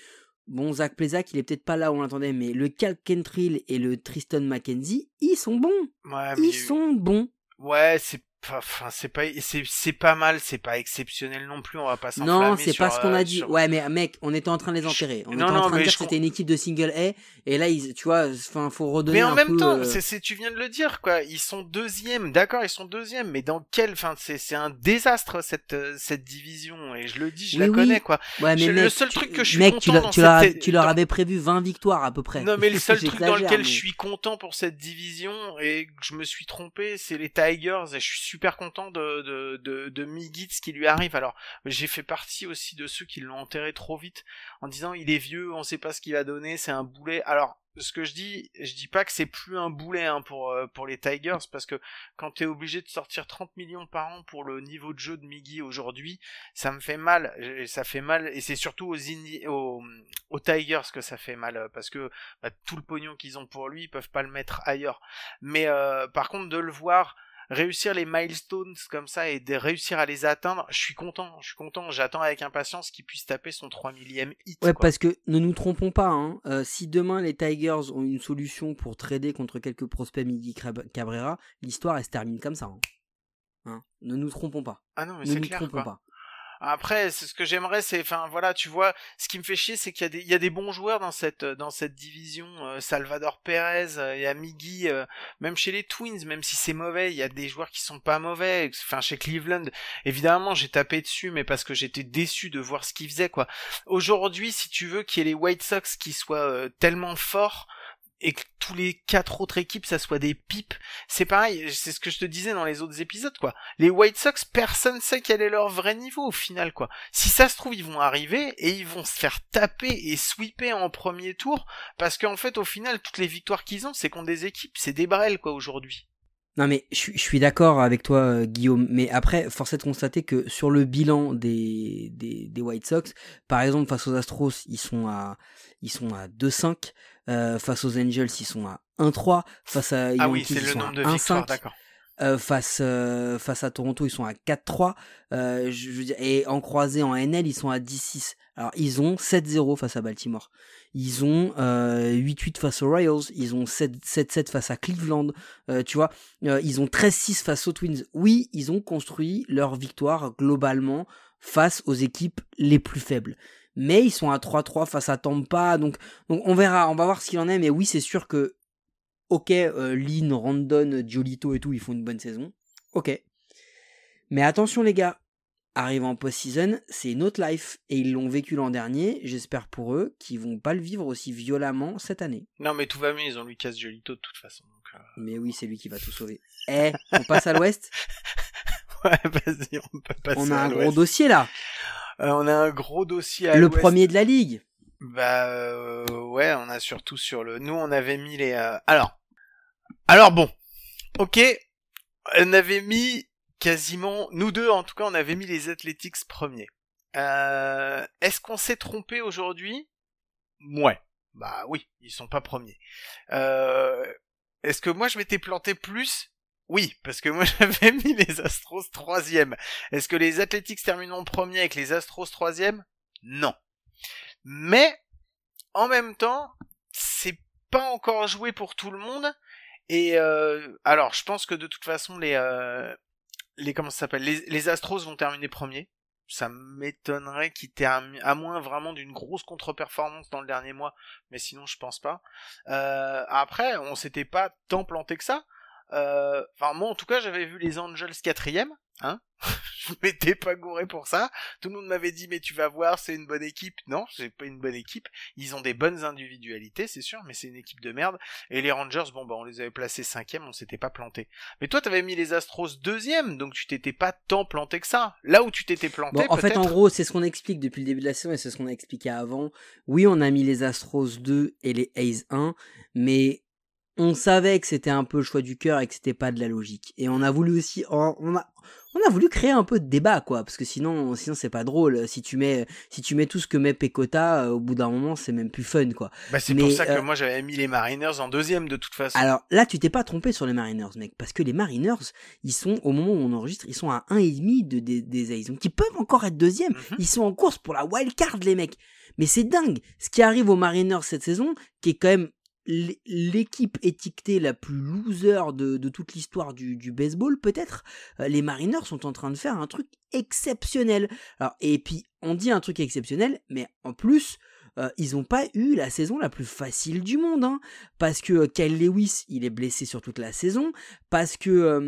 bon, Zach Plezak, il est peut-être pas là où on l'attendait, mais le Cal Kentrill et le Tristan McKenzie, ils sont bons. ils sont bons. Ouais, c'est Enfin, c'est pas, c'est, pas mal, c'est pas exceptionnel non plus, on va pas s'enflammer Non, c'est pas ce qu'on a euh, dit. Ouais, mais mec, on était en train de les enterrer. On était en train de dire que c'était une équipe de single A, et là, ils, tu vois, enfin, faut redonner Mais en même temps, euh, c'est, tu viens de le dire, quoi. Ils sont deuxième, d'accord, ils sont deuxième, mais dans quel, enfin, c'est, c'est un désastre, cette, euh, cette division, et je le dis, je la connais, quoi. Ouais, mais le seul truc que je suis mec, content tu, leur, tu leur avais prévu 20 victoires, à peu près. Non, mais le seul truc dans lequel je suis content pour cette division, et que je me suis trompé, c'est les Tigers, et je suis super content de, de, de, de ce qui lui arrive. Alors, j'ai fait partie aussi de ceux qui l'ont enterré trop vite en disant il est vieux, on sait pas ce qu'il va donner, c'est un boulet. Alors, ce que je dis, je dis pas que c'est plus un boulet hein, pour euh, pour les Tigers parce que quand t'es obligé de sortir 30 millions par an pour le niveau de jeu de Miggy aujourd'hui, ça me fait mal, ça fait mal et c'est surtout aux, aux, aux Tigers que ça fait mal parce que bah, tout le pognon qu'ils ont pour lui, ils peuvent pas le mettre ailleurs. Mais euh, par contre de le voir réussir les milestones comme ça et de réussir à les atteindre, je suis content, je suis content, j'attends avec impatience qu'il puisse taper son 3 millième hit. Ouais, parce que ne nous trompons pas, hein, euh, si demain les Tigers ont une solution pour trader contre quelques prospects Midi Cabrera, l'histoire elle se termine comme ça. Hein. Hein ne nous trompons pas. Ah non, mais c'est clair. Trompons pas. Après, ce que j'aimerais, c'est, enfin voilà, tu vois, ce qui me fait chier, c'est qu'il y a des, il y a des bons joueurs dans cette, dans cette division. Euh, Salvador Perez, euh, il y a Miggy, euh, même chez les Twins, même si c'est mauvais, il y a des joueurs qui sont pas mauvais. Enfin, chez Cleveland, évidemment, j'ai tapé dessus, mais parce que j'étais déçu de voir ce qu'ils faisaient, quoi. Aujourd'hui, si tu veux qu'il y ait les White Sox qui soient tellement forts, et que tous les quatre autres équipes ça soit des pipes, c'est pareil, c'est ce que je te disais dans les autres épisodes quoi. Les White Sox, personne sait quel est leur vrai niveau au final quoi. Si ça se trouve ils vont arriver et ils vont se faire taper et sweeper en premier tour parce qu'en fait au final toutes les victoires qu'ils ont c'est contre des équipes, c'est des brels quoi aujourd'hui. Non mais je, suis d'accord avec toi euh, Guillaume, mais après force est de constater que sur le bilan des White Sox, par exemple face aux Astros ils sont à ils sont à 2-5, euh, face aux Angels, ils sont à 1-3. Face à ah oui, c'est le nombre de victoires, d'accord. Euh, face euh, face à Toronto, ils sont à 4-3. Euh, je, dire, et en croisé en NL, ils sont à 10-6. Alors ils ont 7-0 face à Baltimore. Ils ont 8-8 face aux Royals. Ils ont 7-7 face à Cleveland. tu vois, ils ont 13-6 face aux Twins. Oui, ils ont construit leur victoire globalement face aux équipes les plus faibles mais ils sont à 3-3 face à Tampa, donc, donc on verra, on va voir ce qu'il en est, mais oui, c'est sûr que, ok, euh, Lynn, Randon, Giolito et tout, ils font une bonne saison, ok. Mais attention les gars, arrivant en post-season, c'est une autre life, et ils l'ont vécu l'an dernier, j'espère pour eux qu'ils vont pas le vivre aussi violemment cette année. Non mais tout va mieux, ils ont Lucas Giolito de toute façon. Euh. Mais oui, c'est lui qui va tout sauver. Eh, on passe à l'ouest? Ouais, vas-y, on peut passer On a un gros dossier là on a un gros dossier à Le premier de la ligue. Bah euh, ouais, on a surtout sur le. Nous, on avait mis les. euh, Alors, alors bon, ok, on avait mis quasiment, nous deux en tout cas, on avait mis les Athletics premiers. Euh, Est-ce qu'on s'est trompé aujourd'hui? Ouais. Bah oui, ils sont pas premiers. Euh, Est-ce que moi je m'étais planté plus Oui, parce que moi j'avais mis les Astros troisième. Est-ce que les Athletics termineront premiers avec les Astros troisième? Non. Mais en même temps, c'est pas encore joué pour tout le monde. Et euh, alors, je pense que de toute façon, les euh, les comment ça s'appelle, les, les Astros vont terminer premiers. Ça m'étonnerait qu'ils terminent, à moins vraiment d'une grosse contre-performance dans le dernier mois, mais sinon je pense pas. Euh, après, on s'était pas tant planté que ça. Euh, Enfin, moi en tout cas, j'avais vu les Angels quatrième, hein. je m'étais pas gouré pour ça. Tout le monde m'avait dit mais tu vas voir, c'est une bonne équipe. Non, c'est pas une bonne équipe. Ils ont des bonnes individualités, c'est sûr, mais c'est une équipe de merde. Et les Rangers, bon bah on les avait placés cinquième, on s'était pas planté. Mais toi t'avais mis les Astros deuxième, donc tu t'étais pas tant planté que ça. Là où tu t'étais planté, Bon, en fait, en gros, c'est ce qu'on explique depuis le début de la saison et c'est ce qu'on a expliqué avant. Oui, on a mis les Astros 2 et les A's 1, mais on savait que c'était un peu le choix du cœur et que c'était pas de la logique. Et on a voulu aussi, on a, on a voulu créer un peu de débat, quoi, parce que sinon, sinon c'est pas drôle. Si tu mets, si tu mets tout ce que met Pecota, euh, au bout d'un moment, c'est même plus fun, quoi. Bah, c'est pour ça que euh, moi j'avais mis les Mariners en deuxième de toute façon. Alors là, tu t'es pas trompé sur les Mariners, mec, parce que les Mariners, ils sont, au moment où on enregistre, ils sont à 1,5 de, des, des A's. Donc ils peuvent encore être deuxième. Mhm. Ils sont en course pour la wild card, les mecs. Mais c'est dingue. Ce qui arrive aux Mariners cette saison, qui est quand même l'équipe étiquetée la plus loser de, toute l'histoire du, du baseball, peut-être. euh, les Mariners sont en train de faire un truc exceptionnel. Alors, et puis, on dit un truc exceptionnel, mais en plus, euh, ils n'ont pas eu la saison la plus facile du monde. Hein, parce que euh, Kyle Lewis, il est blessé sur toute la saison. Parce que euh,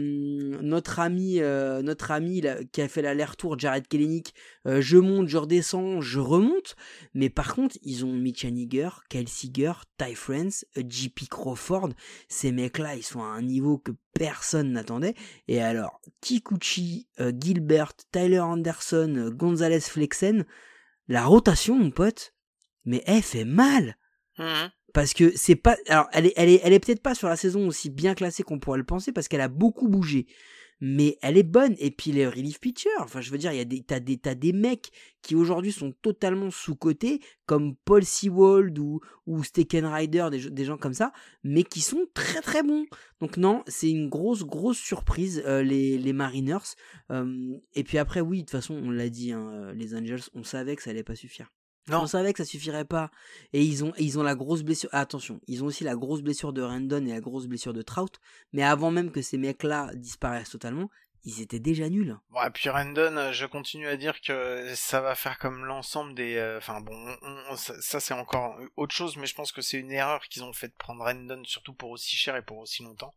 notre ami, notre ami qui a fait l'aller-retour, Jared Kelenic, euh, je monte, je redescends, je remonte. Mais par contre, ils ont Mitch Haniger, Kyle Seager, Ty France, JP Crawford. Ces mecs-là, ils sont à un niveau que personne n'attendait. Et alors, Kikuchi, Gilbert, Tyler Anderson, Gonzalez Flexen, la rotation, mon pote, mais elle fait mal. Mhm. parce que c'est pas alors elle est elle est elle est peut-être pas sur la saison aussi bien classée qu'on pourrait le penser parce qu'elle a beaucoup bougé. Mais elle est bonne. Et puis les relief pitchers enfin je veux dire il y a des t'as des t'as des mecs qui aujourd'hui sont totalement sous cotés comme Paul Sewald ou ou Steken Rider des, des gens comme ça mais qui sont très très bons. Donc non c'est une grosse grosse surprise euh, les les Mariners. Euh, et puis après oui de toute façon on l'a dit hein, euh, les Angels on savait que ça allait pas suffire Non. on savait que ça suffirait pas. Et ils ont, ils ont la grosse blessure. ah, attention, ils ont aussi la grosse blessure de Rendon et la grosse blessure de Trout. Mais avant même que ces mecs-là disparaissent totalement, ils étaient déjà nuls. Bon, et puis Randon, euh, je continue à dire que ça va faire comme l'ensemble des... euh, Enfin bon, on- on- ça, ça, c'est encore autre chose, mais je pense que c'est une erreur qu'ils ont fait de prendre Randon, surtout pour aussi cher et pour aussi longtemps.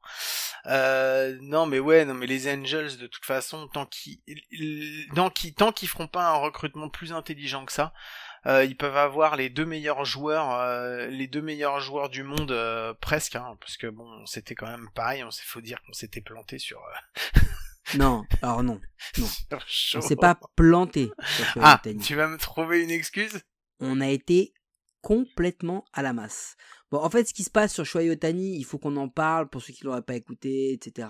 Euh, non mais ouais, non mais les Angels, de toute façon, tant qu'ils tant qu'ils tant qu'ils feront pas un recrutement plus intelligent que ça, euh, ils peuvent avoir les deux meilleurs joueurs, euh, les deux meilleurs joueurs du monde euh, presque, hein, parce que bon, c'était quand même pareil. On s'est faut dire qu'on s'était planté sur. euh, Non, alors non, sur on s'est pas planté. sur Ah, tu vas me trouver une excuse? On a été complètement à la masse. Bon, en fait, ce qui se passe sur Shohei Otani, il faut qu'on en parle pour ceux qui l'auraient pas écouté, etc.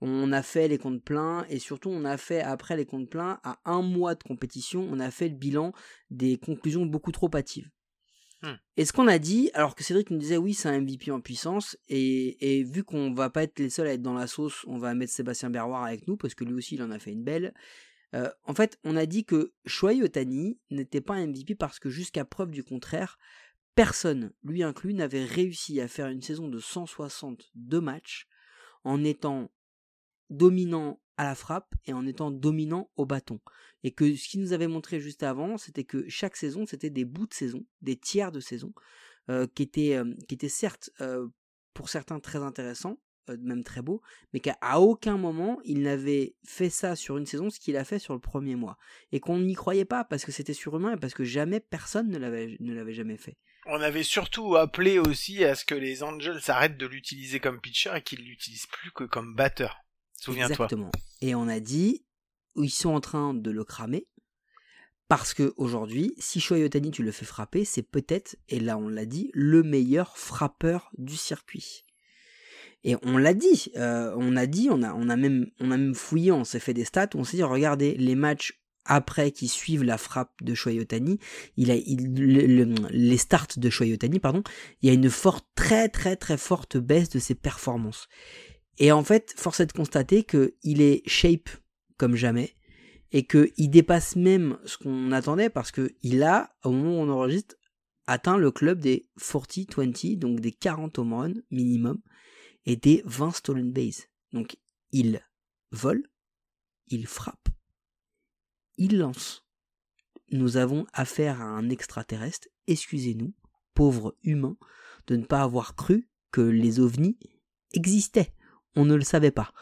On a fait les comptes pleins et surtout on a fait après les comptes pleins à un mois de compétition, on a fait le bilan des conclusions beaucoup trop hâtives. Hmm. Et ce qu'on a dit, alors que Cédric nous disait oui c'est un MVP en puissance et, et vu qu'on va pas être les seuls à être dans la sauce, on va mettre Sébastien Berroir avec nous parce que lui aussi il en a fait une belle. Euh, en fait, on a dit que Shohei Otani n'était pas un MVP parce que jusqu'à preuve du contraire, personne, lui inclus, n'avait réussi à faire une saison de 162 matchs en étant dominant à la frappe et en étant dominant au bâton. Et que ce qu'il nous avait montré juste avant, c'était que chaque saison, c'était des bouts de saison, des tiers de saison, euh, qui, étaient, euh, qui étaient certes euh, pour certains très intéressants, même très beaux, mais qu'à aucun moment il n'avait fait ça sur une saison, ce qu'il a fait sur le premier mois. Et qu'on n'y croyait pas parce que c'était surhumain et parce que jamais personne ne l'avait, ne l'avait jamais fait. On avait surtout appelé aussi à ce que les Angels arrêtent de l'utiliser comme pitcher et qu'ils l'utilisent plus que comme batteur. Souviens-toi. Exactement. Et on a dit, ils sont en train de le cramer Parce que aujourd'hui, si Shohei Otani tu le fais frapper, c'est peut-être, et là on l'a dit, le meilleur frappeur du circuit. Et on l'a dit, euh, on a dit, on a, même, on a même fouillé, on s'est fait des stats, on s'est dit, regardez, les matchs après qui suivent la frappe de Shohei Otani, il a, il, le- le- les starts de Shohei Otani, pardon, il y a une forte, très très très forte baisse de ses performances. Et en fait, force est de constater que il est shape comme jamais et que il dépasse même ce qu'on attendait parce que il a, au moment où on enregistre, atteint le club des 40-20, donc des 40 home runs minimum et des 20 stolen base. Donc il vole, il frappe, il lance. Nous avons affaire à un extraterrestre, excusez-nous, pauvres humains, de ne pas avoir cru que les ovnis existaient. On ne le savait pas.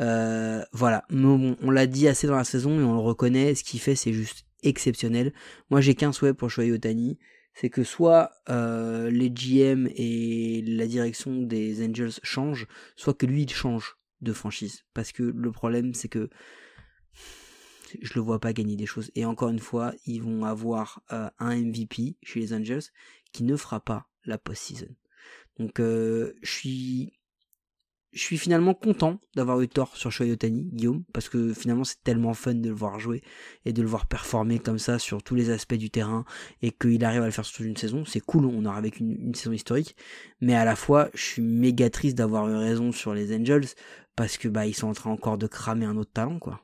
Euh, voilà, Mais bon, on l'a dit assez dans la saison et on le reconnaît, ce qu'il fait c'est juste exceptionnel. Moi j'ai qu'un souhait pour Shohei Otani, c'est que soit euh, les GM et la direction des Angels changent, soit que lui il change de franchise. Parce que le problème c'est que je le vois pas gagner des choses. Et encore une fois, ils vont avoir euh, un MVP chez les Angels qui ne fera pas la post-season. Donc je suis je suis finalement content d'avoir eu tort sur Shohei Guillaume, parce que finalement c'est tellement fun de le voir jouer et de le voir performer comme ça sur tous les aspects du terrain et qu'il arrive à le faire sur toute une saison. C'est cool, on aura avec une, une saison historique, mais à la fois je suis méga triste d'avoir eu raison sur les Angels parce que bah ils sont en train encore de cramer un autre talent quoi.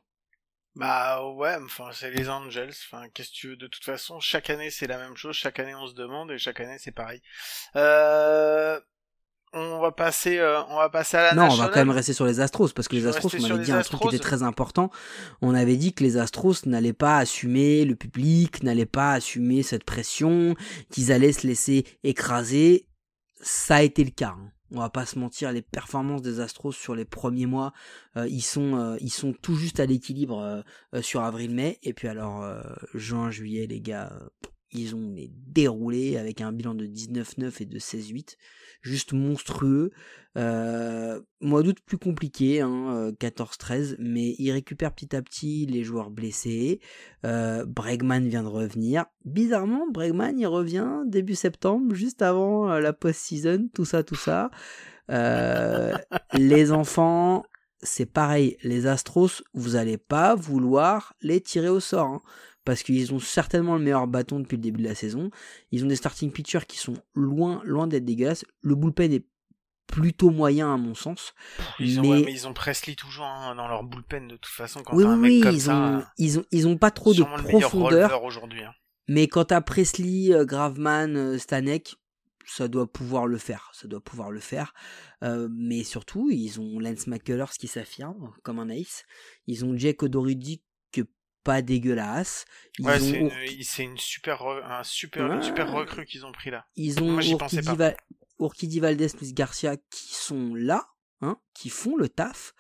Bah ouais, enfin c'est les Angels. Enfin qu'est-ce que tu veux? De toute façon, chaque année c'est la même chose. Chaque année on se demande et chaque année c'est pareil. Euh... On va passer, euh, on va passer à la non, on va quand même rester sur les Astros parce que les Astros, on avait dit un truc qui était très important. On avait dit que les Astros n'allaient pas assumer le public, n'allaient pas assumer cette pression, qu'ils allaient se laisser écraser. Ça a été le cas. hein. On va pas se mentir, les performances des Astros sur les premiers mois, euh, ils sont euh, ils sont tout juste à l'équilibre euh, euh, sur avril-mai et puis alors euh, juin juillet les gars, ils ont déroulé avec un bilan de 19-9 et de 16-8, juste monstrueux. Euh, mois d'août plus compliqué, hein, euh, 14-13, mais il récupère petit à petit les joueurs blessés. Euh, Bregman vient de revenir. Bizarrement, Bregman il revient début septembre, juste avant la post-season, tout ça, tout ça. Les enfants, c'est pareil. Les Astros, vous allez pas vouloir les tirer au sort. hein, parce qu'ils ont certainement le meilleur bâton depuis le début de la saison. Ils ont des starting pitchers qui sont loin, loin d'être dégueulasses. Le bullpen est plutôt moyen à mon sens. Ils ont, mais- ouais, mais ils ont Presley toujours hein, dans leur bullpen de toute façon. Quand oui, un mec oui, comme ils ça, ont, ils ont, ils ont pas trop de profondeur. aujourd'hui. hein. Mais quand t'as Presley, euh, Graveman, euh, Stanek, ça doit pouvoir le faire. Ça doit pouvoir le faire. Euh, mais surtout, ils ont Lance McCullers qui s'affirme comme un ace. Ils ont Jake Odorizzi pas dégueulasse. Ils Ouais, ont c'est une, super, un super, une super recrue qu'ils ont pris là. Ils ont Moi, j'y pensais Urquidy, pas. Va- Urquidy Valdez plus Garcia qui sont là, hein, qui font le taf.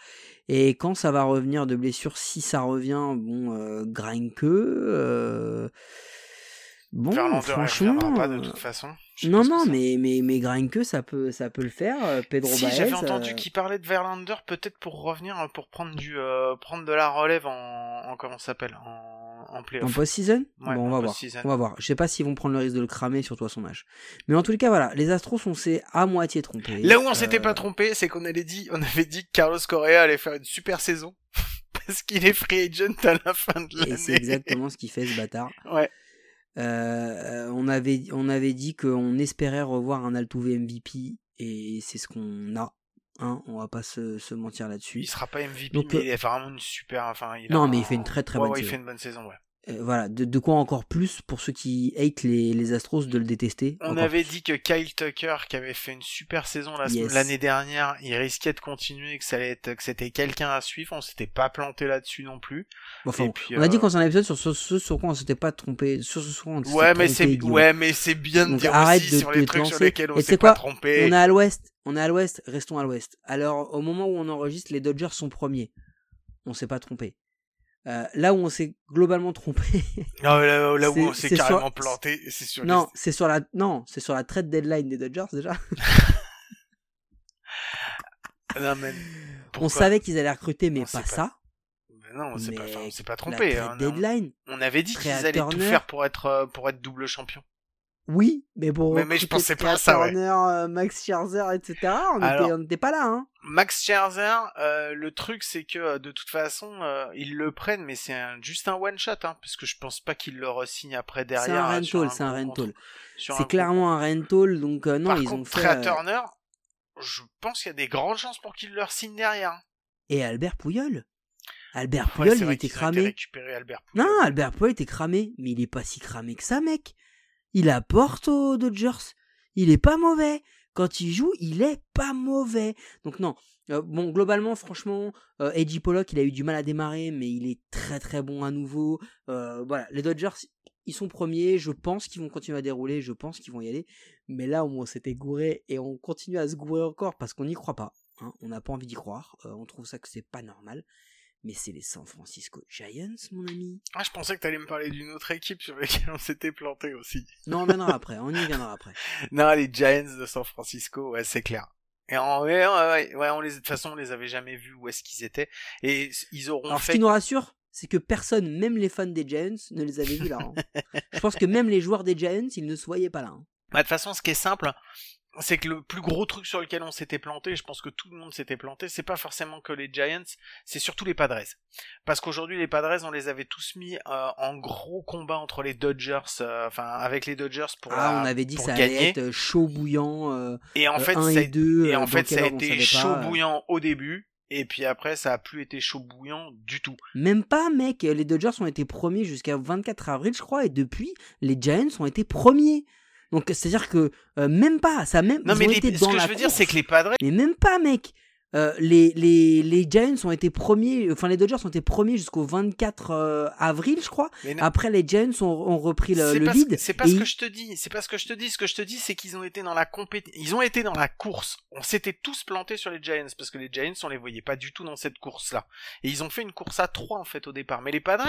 Et quand ça va revenir de blessure, si ça revient, bon, euh, Greinke, euh, bon, Verlander, franchement, pas de euh, toute façon. Non, non, mais, mais, mais Greinke, ça peut, ça peut le faire. euh, Pedro Si Baez, j'avais entendu euh, qu'il parlait de Verlander, peut-être pour revenir, euh, pour prendre du, euh, prendre de la relève en, en comment s'appelle, en, en En playoff. post-season? Ouais, Bon, on en va voir. post-season. On va voir. Je sais pas s'ils vont prendre le risque de le cramer, surtout à son âge. Mais en tout cas, voilà. Les Astros, on s'est à moitié trompé. Là où on s'était pas trompé, c'est qu'on avait dit, on avait dit que Carlos Correa allait faire une super saison. Parce qu'il est free agent à la fin de l'année. Et c'est exactement ce qu'il fait, ce bâtard. Ouais. Euh, on, avait, on avait dit qu'on espérait revoir un Altuve MVP. Et c'est ce qu'on a. Hein, on va pas se, se mentir là-dessus. Il sera pas MVP, Donc, mais euh, il est vraiment une super, enfin, il a Non, un- mais il fait une très, très Ouais, bonne ouais, il saison. fait une bonne saison, ouais. Euh, voilà. De, de quoi encore plus pour ceux qui hate les, les Astros de le détester. On avait dit que Kyle Tucker, qui avait fait une super saison Yes. l'année dernière, il risquait de continuer, que ça allait être, que c'était quelqu'un à suivre. On s'était pas planté là-dessus non plus. Enfin, Et bon, puis, on a dit euh, qu'on s'en avait sur ce, ce sur quoi on s'était pas trompé. Sur ce sur quoi on s'était Ouais, mais c'est, ouais, mais c'est bien de Donc, dire arrête aussi de sur les trucs sur lesquels on s'est pas trompé. On est à l'ouest, on est à l'ouest, restons à l'ouest. Alors, au moment où on enregistre, les Dodgers sont premiers. On s'est pas trompé. Euh, là où on s'est globalement trompé, Non, là, là où c'est- on s'est sur- carrément planté, c'est sur non, c'est sur la, non, c'est sur la trade deadline des Dodgers déjà. les... Non, mais on savait qu'ils allaient recruter, mais On pas ça. Non, on s'est pas trompé. trade hein, deadline. On avait dit qu'ils allaient tout faire pour être, euh, pour être double champion. Oui, mais bon. Mais- mais je pensais pas à ça, ouais. Max Scherzer, etc. On n'était pas là, hein. Max Scherzer, euh, le truc c'est que euh, de toute façon euh, ils le prennent, mais c'est un- juste un one shot, hein, parce que je pense pas qu'ils le re-signent après derrière. C'est un euh, rental, c'est un rental. C'est clairement un rental, donc euh, non, Par ils contre, ont fait. Trey euh, Turner, je pense qu'il y a des grandes chances pour qu'il le signe derrière. Et Albert Pouyol. Albert Pouyol, il était qu'ils cramé. Albert Pujols. Non, Albert Pouyol était cramé, mais il est pas si cramé que ça, mec. Il apporte aux Dodgers. Il est pas mauvais. Quand il joue, il est pas mauvais. Donc non. Euh, bon, globalement, franchement, euh, Eddie Pollock, il a eu du mal à démarrer, mais il est très très bon à nouveau. Euh, voilà, les Dodgers, ils sont premiers. Je pense qu'ils vont continuer à dérouler. Je pense qu'ils vont y aller. Mais là, au moins, on s'était gouré et on continue à se gourer encore parce qu'on n'y croit pas. hein. On n'a pas envie d'y croire. Euh, on trouve ça que c'est pas normal. Mais c'est les San Francisco Giants, mon ami. Ah, je pensais que t'allais me parler d'une autre équipe sur laquelle on s'était planté aussi. Non, on viendra après, on y viendra après. Non, les Giants de San Francisco, ouais, c'est clair. Et en ouais, ouais, ouais, on les, de toute façon, on les avait jamais vus où est-ce qu'ils étaient. Et ils auront Alors, ce qui nous rassure, c'est que personne, même les fans des Giants, ne les avait vus là. hein. Je pense que même les joueurs des Giants, ils ne se voyaient pas là. hein. Bah, de toute façon, ce qui est simple, c'est que le plus gros truc sur lequel on s'était planté, je pense que tout le monde s'était planté, c'est pas forcément que les Giants, c'est surtout les Padres. Parce qu'aujourd'hui, les Padres, on les avait tous mis euh, en gros combat entre les Dodgers, euh, enfin avec les Dodgers pour, Ah, la- on avait dit que ça allait gagner. être euh, chaud bouillant. Euh, Et en euh, fait, 1 ça a et 2. Et en fait, ça a été savait chaud pas, euh. bouillant au début, et puis après, ça a plus été chaud bouillant du tout. Même pas, mec. Les Dodgers ont été premiers jusqu'à 24 avril, je crois, et depuis, les Giants ont été premiers. Donc, c'est-à-dire que euh, même pas, ça même. Non, ils mais ont les- été ce dans que la je veux dire, c'est que les Padres, Mais même pas, mec. Euh, les, les, les Giants ont été premiers, enfin les Dodgers ont été premiers jusqu'au 24 euh, avril, je crois. Après, les Giants ont, ont repris le, le lead. ce, c'est pas ce que ils- je te dis. C'est pas ce que je te dis. Ce que je te dis, c'est qu'ils ont été dans la compétition. Ils ont été dans la course. On s'était tous plantés sur les Giants parce que les Giants, on les voyait pas du tout dans cette course-là. Et ils ont fait une course à trois en fait au départ. Mais les Padres,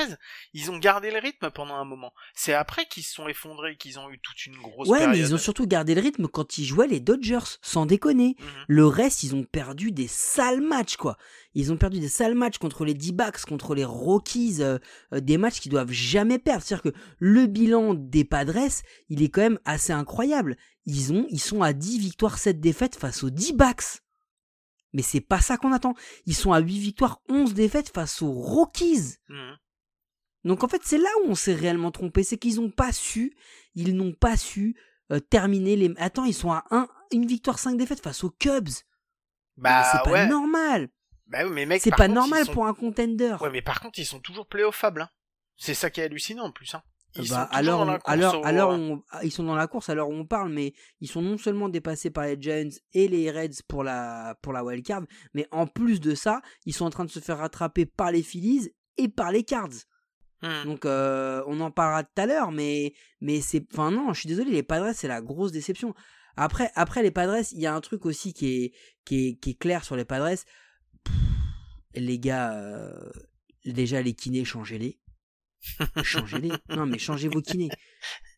ils ont gardé le rythme pendant un moment. C'est après qu'ils se sont effondrés, qu'ils ont eu toute une grosse Ouais, période. mais ils ont surtout gardé le rythme quand ils jouaient les Dodgers, sans déconner. Mhm. Le reste, ils ont perdu des sales matchs, quoi. Ils ont perdu des sales matchs contre les D-backs, contre les Rockies, euh, euh, des matchs qu'ils doivent jamais perdre. C'est-à-dire que le bilan des Padres, il est quand même assez incroyable. Ils, ont, ils sont à 10 victoires, 7 défaites face aux D-backs. Mais c'est pas ça qu'on attend. Ils sont à 8 victoires, 11 défaites face aux Rockies. Mhm. Donc en fait, c'est là où on s'est réellement trompé, c'est qu'ils n'ont pas su, ils n'ont pas su euh, terminer les. Attends, ils sont à 1, une victoire, 5 défaites face aux Cubs. Bah c'est pas ouais. normal. Bah oui, mais mec, C'est pas contre, normal sont- pour un contender. Ouais, mais par contre, ils sont toujours playoffables. Hein. C'est ça qui est hallucinant en plus. Hein. Ils bah, sont alors, dans la alors, au- alors on- ah, ils sont dans la course à l'heure où on parle, mais ils sont non seulement dépassés par les Giants et les Reds pour la, pour la wildcard, mais en plus de ça, ils sont en train de se faire rattraper par les Phillies et par les Cards. Hmm. Donc euh, on en parlera tout à l'heure, mais mais c'est, enfin non, je suis désolé, les Padres c'est la grosse déception. Après les Padres, il y a un truc aussi qui est clair sur les Padres. Les gars, euh, déjà les kinés, changez-les, changez-les. Non mais changez vos kinés,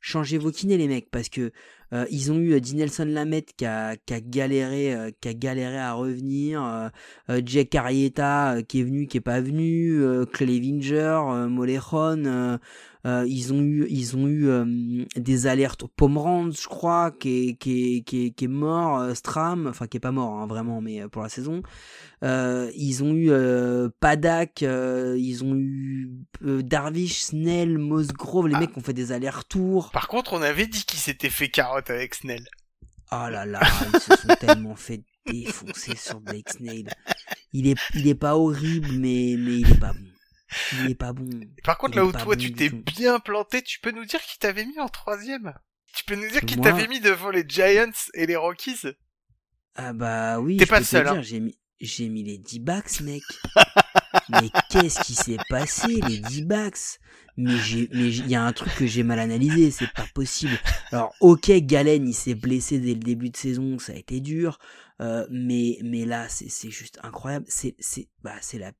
changez vos kinés les mecs, parce que euh, ils ont eu euh, Dinelson Lamette qui a, qui a galéré, euh, qui a galéré à revenir. euh, euh, Jack Arrieta euh, qui est venu, qui est pas venu. euh, Clevinger, euh, Molejon. euh, euh, ils ont eu, ils ont eu euh, des alertes. Pomeranz, je crois, qui est, qui est, qui est, qui est mort. euh, Stram, enfin qui est pas mort hein, vraiment, mais euh, pour la saison. Euh, ils ont eu euh, Padak, euh, ils ont eu euh, Darvish, Snell, Mosgrove. Les Ah. mecs ont fait des allers-retours. Par contre, on avait dit qu'ils s'étaient fait carotte avec Snell. Oh là là, ils se sont tellement fait défoncer sur Blake Snell. Il est, il est pas horrible, mais, mais il est pas bon. Il est pas bon. Et par contre, Il là où toi, bon tu t'es bien planté, tu peux nous dire qui t'avait mis en troisième? Tu peux nous dire qui Moi- t'avait mis devant les Giants et les Rockies? Ah bah oui, T'es pas le seul, hein. j'ai mis, j'ai mis les D-backs, mec. mais qu'est-ce qui s'est passé, les D-backs Mais j'ai, mais il y a un truc que j'ai mal analysé, c'est pas possible. Alors, ok, Galen, il s'est blessé dès le début de saison, ça a été dur, euh, mais, mais là, c'est, c'est juste incroyable. C'est, c'est, bah, c'est la,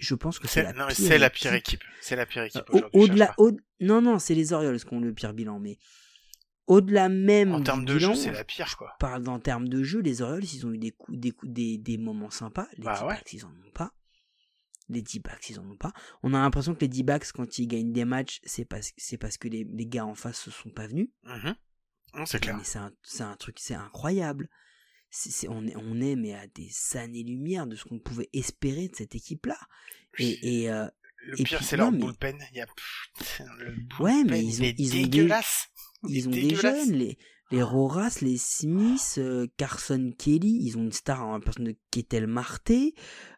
je pense que c'est la non, pire c'est la pire équipe. C'est la pire équipe Euh, au- au-delà, pas. au- non, non, c'est les Orioles qui ont le pire bilan, mais au-delà même En termes de bilan, jeu, c'est la pire, quoi. parle en termes de jeu, les Orioles, ils ont eu des coups, des coups, des, des moments sympas. Les Bah ouais. ils en ont pas. Les D-backs, ils en ont pas. On a l'impression que les D-backs, quand ils gagnent des matchs, c'est parce, c'est parce que les, les gars en face se sont pas venus. Mhm. Non, c'est clair. Mais c'est un, truc, c'est incroyable. On, est, on est mais à des années-lumière de ce qu'on pouvait espérer de cette équipe-là. Et, et, euh, Le et pire, c'est leur mais- bullpen. Il y a... Putain, le Ouais, mais ils ont- il est ils ont des- dégueulasse. Ils ont des jeunes, les, les Roras, les Smith, euh, Carson Kelly, ils ont une star en personne de Ketel Marté,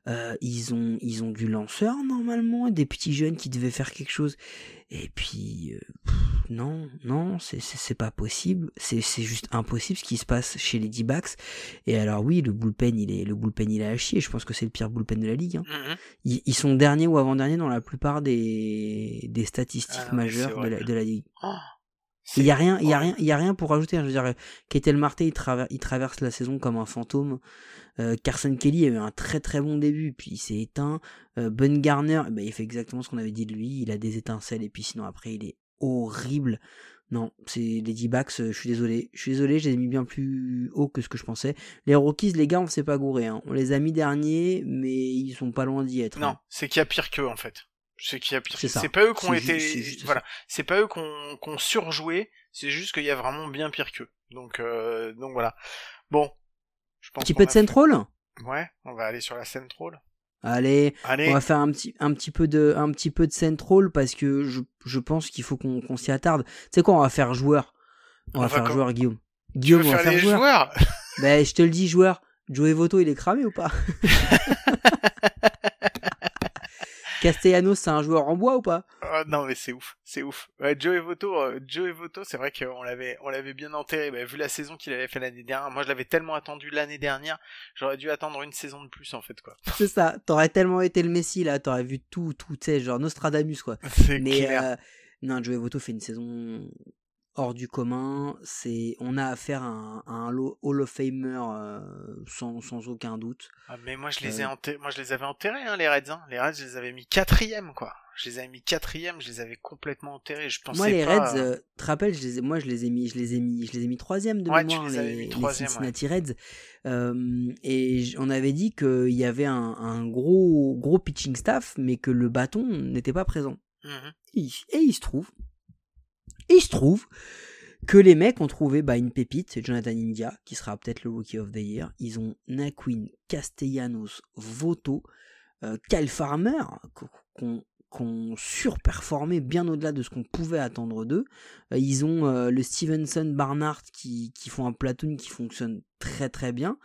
euh, ils ont ils ont du lanceur normalement, des petits jeunes qui devaient faire quelque chose. Et puis euh, pff, non, non, c'est pas possible, c'est c'est juste impossible ce qui se passe chez les D-backs. Et alors oui, le bullpen, il est le bullpen il est à chier, je pense que c'est le pire bullpen de la ligue. hein. Mhm. Ils, ils sont derniers ou avant-derniers dans la plupart des des statistiques Ah, majeures de la, de la ligue. Oh, Il y a rien, il y a rien, il y a rien pour rajouter. hein. Je veux dire, Ketel Marte, il, traver- il traverse la saison comme un fantôme. Euh, Carson Kelly a eu un très très bon début, puis il s'est éteint. Euh, ben Garner, ben, il fait exactement ce qu'on avait dit de lui. Il a des étincelles et puis sinon après il est horrible. Non, c'est les D-backs. euh, je suis désolé, je suis désolé. Je les ai mis bien plus haut que ce que je pensais. Les Rockies, les gars, on s'est pas gouré. Hein. On les a mis derniers, mais ils sont pas loin d'y être. Non, hein. c'est qu'il y a pire qu'eux, en fait. C'est qu'il y a pire. C'est ça. C'est pas eux qui ont C'est été. c'est juste voilà. C'est pas eux qui ont, qui ont surjoué. C'est juste qu'il y a vraiment bien pire qu'eux. Donc, euh, donc voilà. Bon. Je pense Petit qu'on peu de fait- Central. Ouais, on va aller sur la Central. Allez, Allez. On va faire un petit, un petit peu de, un petit peu de central parce que je, je pense qu'il faut qu'on qu'on s'y attarde. Tu sais quoi, on va faire joueur. On, On va va faire joueur, Guillaume. Guillaume, on va faire joueur. joueurs? Ben, je te le dis, joueur. Joey Voto, il est cramé ou pas? Castellanos, c'est un joueur en bois ou pas? Oh, non mais c'est ouf, c'est ouf. Ouais, Joe Voto, euh, Joe c'est vrai qu'on l'avait, on l'avait bien enterré. Bah, vu la saison qu'il avait fait l'année dernière, moi je l'avais tellement attendu l'année dernière, j'aurais dû attendre une saison de plus en fait quoi. C'est ça. T'aurais tellement été le Messi là, t'aurais vu tout, tout, tu sais, genre Nostradamus quoi. C'est Mais clair. euh, non, Joey Voto fait une saison hors du commun. C'est, on a affaire à un, à un lo- Hall of Famer euh, sans, sans aucun doute. Ah, mais moi je les ai euh, enterrés, moi je les avais enterrés hein, les Reds. Hein. Les Reds, je les avais mis quatrième quoi. Je les avais mis quatrième, je les avais complètement enterrés. Je pensais Moi les pas. Reds, euh, te rappelles, je les ai, moi je les ai mis, je les ai mis, je les ai mis troisième de Ouais, mémoire les Cincinnati Reds. Euh, et on avait dit qu'il y avait un, un gros gros pitching staff, mais que le bâton n'était pas présent. Mhm. Et, et il se trouve, il se trouve que les mecs ont trouvé bah, une pépite, Jonathan India, qui sera peut-être le Rookie of the Year. Ils ont Naquin, Castellanos, Voto, euh, Kyle Farmer, qu- qu'on qu'on surperformé bien au-delà de ce qu'on pouvait attendre d'eux. Euh, ils ont euh, le Stevenson Barnard qui font un platoon qui fonctionne très très bien.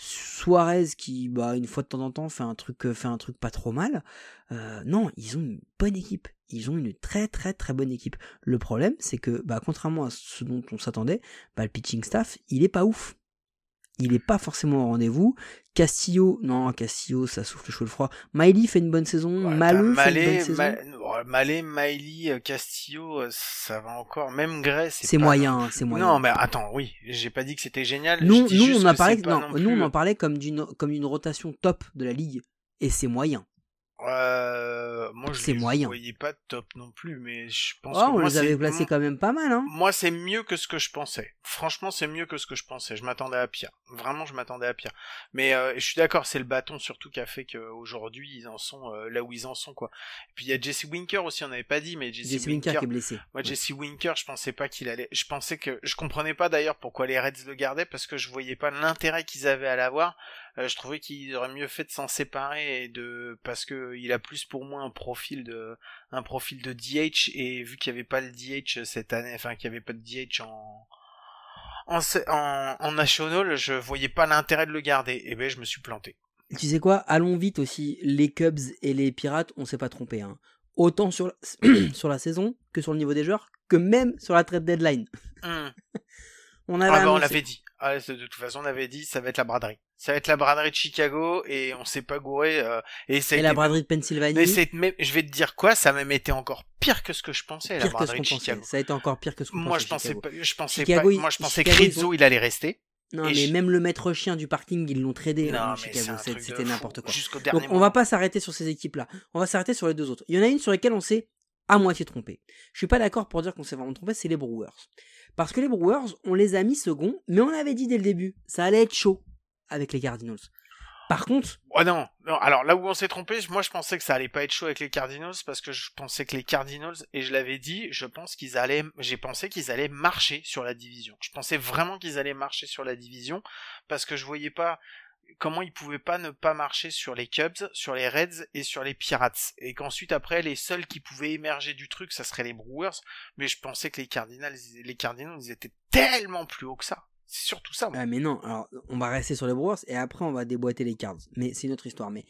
Suarez qui bah une fois de temps en temps fait un truc euh, fait un truc pas trop mal. Euh, non, ils ont une bonne équipe. Ils ont une très très très bonne équipe. Le problème, c'est que bah contrairement à ce dont on s'attendait, bah le pitching staff, il est pas ouf. Il est pas forcément au rendez-vous. Castillo, non, Castillo, ça souffle chaud le froid. Miley fait une bonne saison. Ouais, t'as fait une bonne saison. Ma- Malé, Miley, euh, Castillo, euh, ça va encore. Même Gray, c'est moyen, non c'est moyen. Non, mais attends, oui, j'ai pas dit que c'était génial. Nous, on non, non nous, on en parlait comme d'une, comme d'une rotation top de la ligue. Et c'est moyen. Euh, moi, je les moyen. voyais pas top non plus, mais je pense Oh, que on moi, les avait placés quand même pas mal, hein. Moi, c'est mieux que ce que je pensais. Franchement, c'est mieux que ce que je pensais. Je m'attendais à pire. Vraiment, je m'attendais à pire. Mais euh, je suis d'accord, c'est le bâton surtout qui a fait qu'aujourd'hui, ils en sont euh, là où ils en sont, quoi. Et puis il y a Jesse Winker aussi, on n'avait pas dit, mais Jesse, Jesse Winker qui est blessé. moi, Jesse Winker, je pensais pas qu'il allait. Je pensais que je comprenais pas d'ailleurs pourquoi les Reds le gardaient parce que je voyais pas l'intérêt qu'ils avaient à l'avoir. Euh, je trouvais qu'ils auraient mieux fait de s'en séparer et de parce que il a plus pour moi un profil de un profil de DH et vu qu'il y avait pas le DH cette année, enfin qu'il y avait pas de DH en en, en, en national, je voyais pas l'intérêt de le garder. Et ben, je me suis planté. Tu sais quoi? Allons vite aussi. Les Cubs et les Pirates, on s'est pas trompé. Hein. Autant sur la... sur la saison que sur le niveau des joueurs, que même sur la trade deadline. Hum. On avait Ah bah, on l'avait dit. Ah, de toute façon, on avait dit, ça va être la braderie. Ça va être la braderie de Chicago et on s'est pas gouré. euh, et ça été- la braderie de Pennsylvanie, Mais c'est même, je vais te dire quoi, ça a même été encore pire que ce que je pensais, la pire que ce braderie qu'on de pensait. Chicago. Ça a été encore pire que ce qu'on Moi, pensait. je pensais pas, je pensais Chicago, pas, ils- moi, je pensais que Chicago, Rizzo, il allait rester. Non, Et mais je- même le maître chien du parking, ils l'ont tradé Non, hein, C'était n'importe quoi. Donc on va pas s'arrêter sur ces équipes-là. On va s'arrêter sur les deux autres. Il y en a une sur lesquelles on s'est à moitié trompé. Je suis pas d'accord pour dire qu'on s'est vraiment trompé, c'est les Brewers. Parce que les Brewers, on les a mis second, mais on avait dit dès le début, ça allait être chaud avec les Cardinals. Par contre, Oh non, alors là où on s'est trompé, moi je pensais que ça allait pas être chaud avec les Cardinals parce que je pensais que les Cardinals, et je l'avais dit, je pense qu'ils allaient, j'ai pensé qu'ils allaient marcher sur la division. Je pensais vraiment qu'ils allaient marcher sur la division parce que je voyais pas comment ils pouvaient pas ne pas marcher sur les Cubs, sur les Reds et sur les Pirates. Et qu'ensuite après, les seuls qui pouvaient émerger du truc, ça serait les Brewers, mais je pensais que les Cardinals, les Cardinals, ils étaient tellement plus haut que ça. C'est surtout ça. Ah mais non, alors on va rester sur les Brewers et après on va déboîter les Cards. Mais c'est une autre histoire. Mais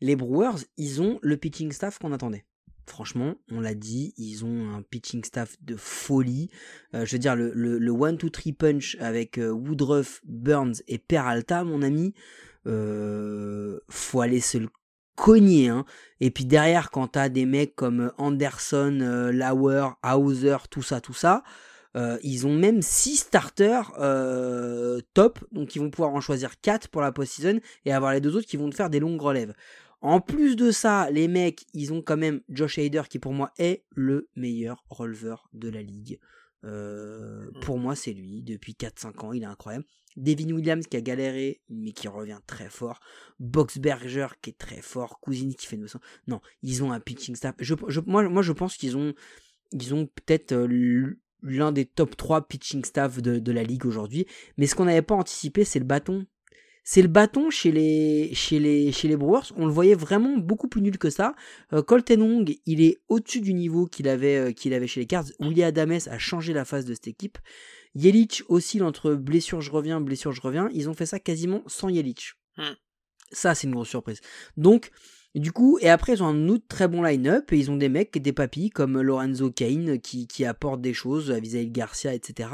les Brewers, ils ont le pitching staff qu'on attendait. Franchement, on l'a dit, ils ont un pitching staff de folie. Euh, je veux dire, le, le, le 1-2-3 punch avec euh, Woodruff, Burns et Peralta, mon ami, euh, faut aller se le cogner. Hein. Et puis derrière, quand t'as des mecs comme Anderson, Lauer, Hauser, tout ça, tout ça, euh, ils ont même 6 starters euh, top, donc ils vont pouvoir en choisir 4 pour la post-season et avoir les deux autres qui vont faire des longues relèves. En plus de ça, les mecs, ils ont quand même Josh Hader qui pour moi est le meilleur releveur de la ligue. Euh, pour moi, c'est lui. Depuis 4-5 ans, il est incroyable. Devin Williams qui a galéré, mais qui revient très fort. Boxberger qui est très fort. Cousini qui fait 900. Non, ils ont un pitching staff. Je, je- moi, moi, je pense qu'ils ont, ils ont peut-être euh, l'un des top 3 pitching staff de, de la ligue aujourd'hui. Mais ce qu'on n'avait pas anticipé, c'est le bâton. C'est le bâton chez les, chez, les, chez les Brewers. On le voyait vraiment beaucoup plus nul que ça. Euh, Colton Wong, il est au-dessus du niveau qu'il avait, euh, qu'il avait chez les Cards. William Adames a changé la face de cette équipe. Yelich oscille entre blessure, je reviens, blessure, je reviens. Ils ont fait ça quasiment sans Yelich. Hmm. Ça, c'est une grosse surprise. Donc, du coup, et après, ils ont un autre très bon line-up et ils ont des mecs, des papis comme Lorenzo Kane qui, qui apportent des choses vis-à-vis Garcia, etc.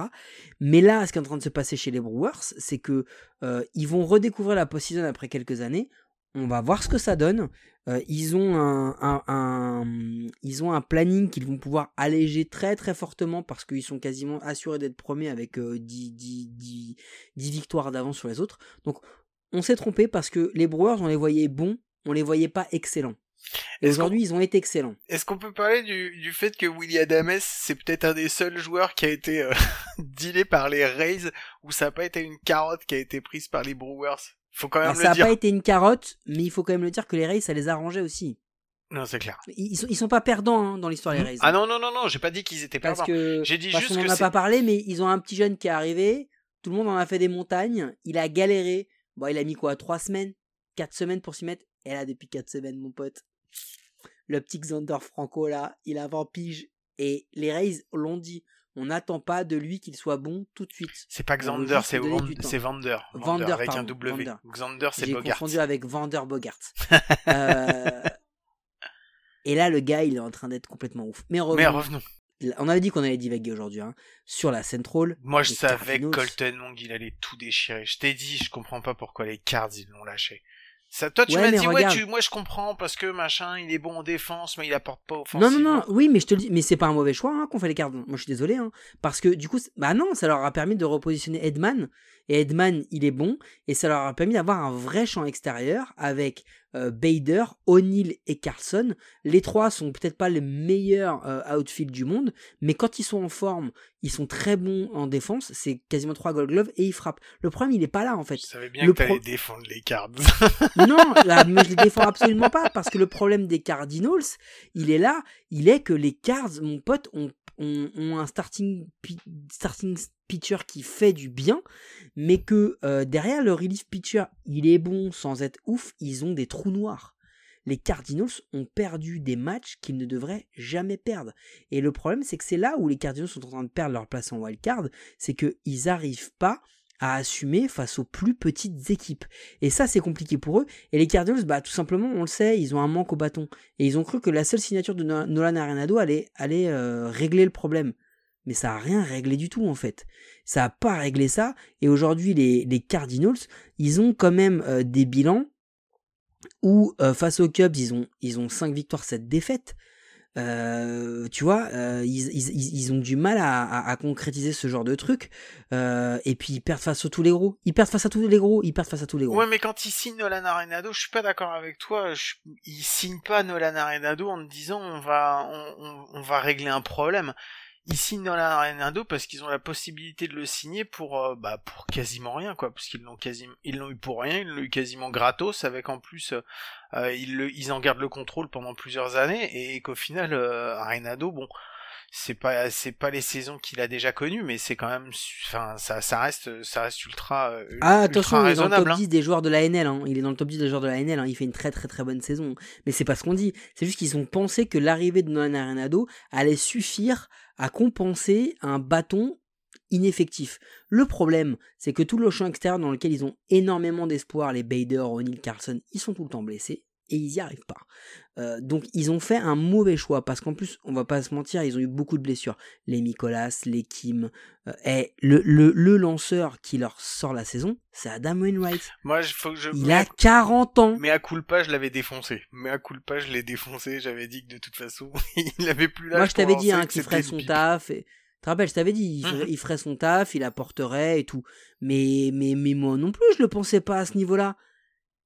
Mais là, ce qui est en train de se passer chez les Brewers, c'est que euh, vont redécouvrir la post-season après quelques années. On va voir ce que ça donne. Euh, ils, ont un, planning qu'ils vont pouvoir alléger très très fortement parce qu'ils sont quasiment assurés d'être premiers avec euh, 10, 10, 10, 10 victoires d'avance sur les autres. Donc on s'est trompé parce que les Brewers, on les voyait bons, on les voyait pas excellents. Et aujourd'hui, ils ont été excellents. Est-ce qu'on peut parler du, du fait que William Adames, c'est peut-être un des seuls joueurs qui a été euh, dealé par les Rays où ça n'a pas été une carotte qui a été prise par les Brewers? Faut quand même Alors, le ça n'a pas été une carotte, mais il faut quand même le dire que les Rays, ça les arrangeait aussi. Non, c'est clair. Ils, sont, ils sont pas perdants hein, dans l'histoire des Rays. Ah non, non, non, non, j'ai pas dit qu'ils étaient Parce perdants. que J'ai dit parce juste qu'on que en a pas parlé, mais ils ont un petit jeune qui est arrivé. Tout le monde en a fait des montagnes. Il a galéré. Bon, il a mis quoi Trois semaines Quatre semaines pour s'y mettre Et là, depuis quatre semaines, mon pote, le petit Xander Franco, là, il a 20 piges. Et les Rays l'ont dit. On n'attend pas de lui qu'il soit bon tout de suite. C'est pas Xander, c'est Vander. Vander, avec un W. Vander. Xander, c'est J'ai Bogart. confondu avec Vander Bogart. Euh, Et là, le gars, il est en train d'être complètement ouf. Mais revenons. Mais revenons. On avait dit qu'on allait divaguer aujourd'hui hein, sur la Central. Moi, je savais que. Colton Wong, il allait tout déchirer. Je t'ai dit, je comprends pas pourquoi les Cards, ils l'ont lâché. Ça, toi, tu Ouais, m'as dit, ouais, tu, moi, je comprends parce que machin, il est bon en défense, mais il apporte pas Non, offensivement. non, non, oui, mais je te le dis, mais c'est pas un mauvais choix hein, qu'on fait les cartes. Moi, je suis désolé, hein, parce que du coup, bah non, ça leur a permis de repositionner Edman, et Edman, il est bon, et ça leur a permis d'avoir un vrai champ extérieur avec Bader, O'Neill et Carlson. Les trois sont peut-être pas les meilleurs euh, outfield du monde, mais quand ils sont en forme, ils sont très bons en défense. C'est quasiment trois Gold Gloves et ils frappent. Le problème, il est pas là en fait. Je savais bien Le que t'allais défendre les Cards. Non, là, mais je les défends absolument pas parce que le problème des Cardinals, il est là, il est que les Cards, mon pote, ont, ont, un starting, starting pitcher qui fait du bien, mais que euh, derrière le relief pitcher, il est bon sans être ouf, ils ont des trous noirs. Les Cardinals ont perdu des matchs qu'ils ne devraient jamais perdre. Et le problème, c'est que c'est là où les Cardinals sont en train de perdre leur place en wildcard, c'est qu'ils n'arrivent pas à assumer face aux plus petites équipes. Et ça, c'est compliqué pour eux. Et les Cardinals, bah, tout simplement, on le sait, ils ont un manque au bâton. Et ils ont cru que la seule signature de No- Nolan Arenado allait, allait euh, régler le problème. Mais ça a rien réglé du tout, en fait. Ça a pas réglé ça. Et aujourd'hui, les, les Cardinals, ils ont quand même euh, des bilans où, euh, face aux Cubs, ils ont, ils ont 5 victoires, 7 défaites. Euh, tu vois, ils, ils, ils- ils ont du mal à, à- concrétiser ce genre de truc. Et puis ils perdent face à tous les gros. Ils perdent face à tous les gros. Ils perdent face à tous les gros. Ouais, mais quand il signe Nolan Arenado, je suis pas d'accord avec toi. Je... Il signe pas Nolan Arenado en disant on va, on va régler un problème. Ils signent dans la parce qu'ils ont la possibilité de le signer pour euh, bah pour quasiment rien quoi parce qu'ils l'ont quasiment ils l'ont eu pour rien ils l'ont eu quasiment gratos avec en plus euh, ils en gardent le contrôle pendant plusieurs années et qu'au final euh, bon c'est pas c'est pas les saisons qu'il a déjà connues mais c'est quand même enfin ça ça reste ça reste ultra euh, Ah, ultra attention, il est dans le top hein. 10 des joueurs de la NL. hein. Il est dans le top 10 des joueurs de la NL. hein. Il fait une très très très bonne saison. Mais c'est pas ce qu'on dit. C'est juste qu'ils ont pensé que l'arrivée de Nolan Arenado allait suffire à compenser un bâton ineffectif. Le problème, c'est que tout le champ extérieur dans lequel ils ont énormément d'espoir, les Bader, O'Neill, Carlson, ils sont tout le temps blessés et ils y arrivent pas. Euh, donc ils ont fait un mauvais choix parce qu'en plus, on va pas se mentir, ils ont eu beaucoup de blessures. Les Nicolas, les Kim, euh, et le, le, le lanceur qui leur sort la saison, c'est Adam Wainwright. moi il faut que je Il a 40 ans. mais à culpa je l'avais défoncé mais à culpa je l'ai défoncé j'avais dit que de toute façon il avait plus l'âge Moi, je t'avais dit hein, qu'il ferait son taf. Et... Tu te rappelles, je t'avais dit, il ferait, Mhm. il ferait son taf, il apporterait et tout. Mais, mais, mais moi non plus, je le pensais pas à ce niveau-là.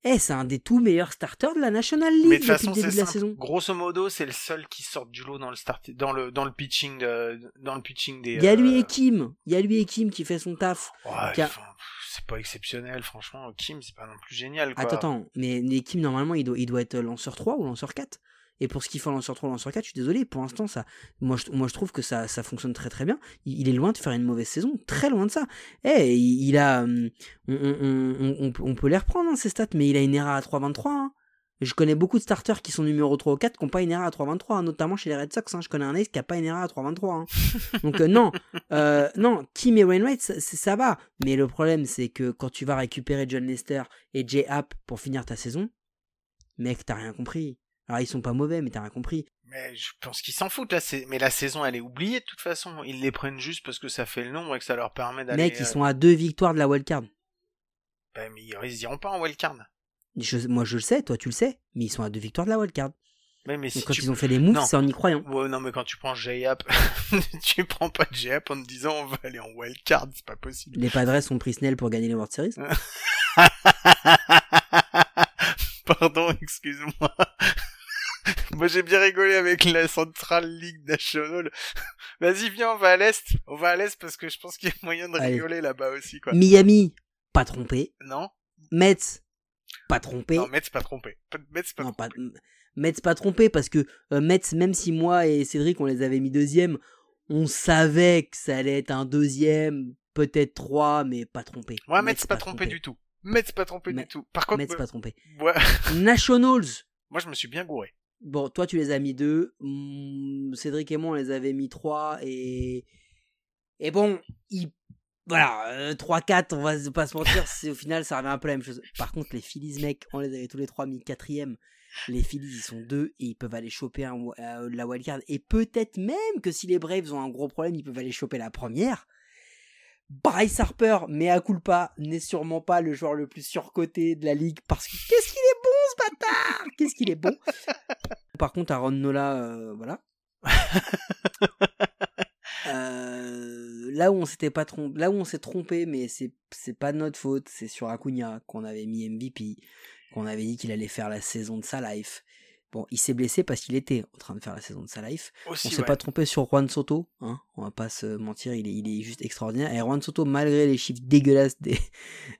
Eh, c'est un des tout meilleurs starters de la National League Mais de toute depuis façon, le début de la saison. Grosso modo, c'est le seul qui sort du lot dans le start, dans le dans le pitching, de- dans le pitching des. Il y a lui euh, et Kim. Il y a lui et Kim qui fait son taf. ouais, a- enfin, c'est pas exceptionnel, franchement. Kim, c'est pas non plus génial. Quoi. Attends, attends. Mais, mais Kim, normalement, il doit, il doit être lanceur 3 ou lanceur 4. Et pour ce qu'il fait en lanceur 3 ou lanceur 4, je suis désolé. Pour l'instant, ça, moi, je, moi, je trouve que ça, ça fonctionne très très bien. Il, il est loin de faire une mauvaise saison. Très loin de ça. Eh, il, il a. hum, On, on, on, on peut- les reprendre, hein, ces stats, mais il a une ERA à 3,23. Hein. Je connais beaucoup de starters qui sont numéro 3 ou 4 qui n'ont pas une ERA à 3,23, hein, notamment chez les Red Sox. hein. Je connais un ace qui n'a pas une ERA à 3,23. Hein. Donc, euh, non, euh, non, Kim et Wainwright, ça, ça va. Mais le problème, c'est que quand tu vas récupérer John Lester et Jay Happ pour finir ta saison, mec, t'as rien compris. Alors, ils sont pas mauvais, mais t'as rien compris. Mais je pense qu'ils s'en foutent là. Mais la saison, elle est oubliée de toute façon. Ils les prennent juste parce que ça fait le nombre et que ça leur permet d'aller. Mec, euh, ils sont à deux victoires de la wildcard. bah, mais ils iront pas en wildcard. Je- moi, je le sais, toi, tu le sais, mais ils sont à deux victoires de la wildcard. Mais, mais si quand tu... ils ont fait les moves, c'est en y croyant. Ouais, non, mais quand tu prends J-App, tu prends pas J-App en te disant on va aller en wildcard, c'est pas possible. Les Padres ont pris Snell pour gagner les World Series. Pardon, excuse-moi. Moi j'ai bien rigolé avec la Central League National. Vas-y viens, on va à l'est. On va à l'est parce que je pense qu'il y a moyen de Allez. rigoler là-bas aussi quoi. Miami, pas trompé. Non Mets, pas trompé. Non, Mets pas trompé. Mets pas Non, pas, trompé. Mets pas trompé parce que euh, Mets, même si moi et Cédric on les avait mis deuxième, on savait que ça allait être un deuxième, peut-être trois, mais pas trompé. Ouais, Mets pas trompé du tout. Mets pas trompé du tout. Par contre, Mets euh, pas trompé. ouais, Nationals. moi je me suis bien gouré. Bon, toi tu les as mis deux. Hmm, Cédric et moi on les avait mis trois et et bon, il voilà, euh, 3-4, on va pas se mentir, au final ça revient un peu la même chose. Par contre, les Phillies, mec, on les avait tous les trois mis quatrième. Les Phillies, ils sont deux et ils peuvent aller choper un, euh, la wildcard. Et peut-être même que si les Braves ont un gros problème, ils peuvent aller choper la première. Bryce Harper, mais à culpa, n'est sûrement pas le joueur le plus surcoté de la ligue parce que qu'est-ce qu'il bâtard Qu'est-ce qu'il est bon Par contre, Aaron Nola, euh, voilà. Euh, là où on s'était pas trompé, là où on s'est trompé, mais c'est c'est pas de notre faute, c'est sur Acuna qu'on avait mis MVP, qu'on avait dit qu'il allait faire la saison de sa life. Bon, il s'est blessé parce qu'il était en train de faire la saison de sa life. Aussi, On s'est ouais. pas trompé sur Juan Soto, hein, on va pas se mentir, il est, il est juste extraordinaire. Et Juan Soto, malgré les chiffres dégueulasses des,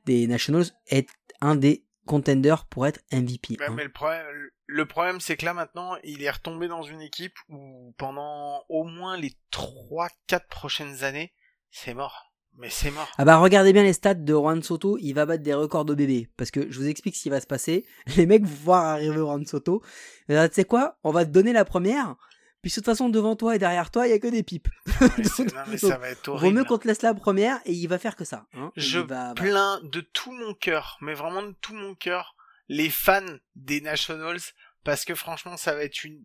des Nationals, est un des contenders pour être MVP. Hein. mais le problème, le problème, c'est que là maintenant, il est retombé dans une équipe où pendant au moins les 3-4 prochaines années, c'est mort. Mais c'est mort. Ah bah regardez bien les stats de Juan Soto, il va battre des records de bébé. Parce que je vous explique ce qui va se passer. Les mecs vont voir arriver Juan Soto. Tu sais quoi? On va te donner la première. Puis de toute façon, devant toi et derrière toi, il y a que des pipes. Non, mais ça va être Vaut horrible. mieux qu'on te laisse la première et il va faire que ça. hein. Je va- va- plains de tout mon cœur, mais vraiment de tout mon cœur, les fans des Nationals, parce que franchement, ça va être une,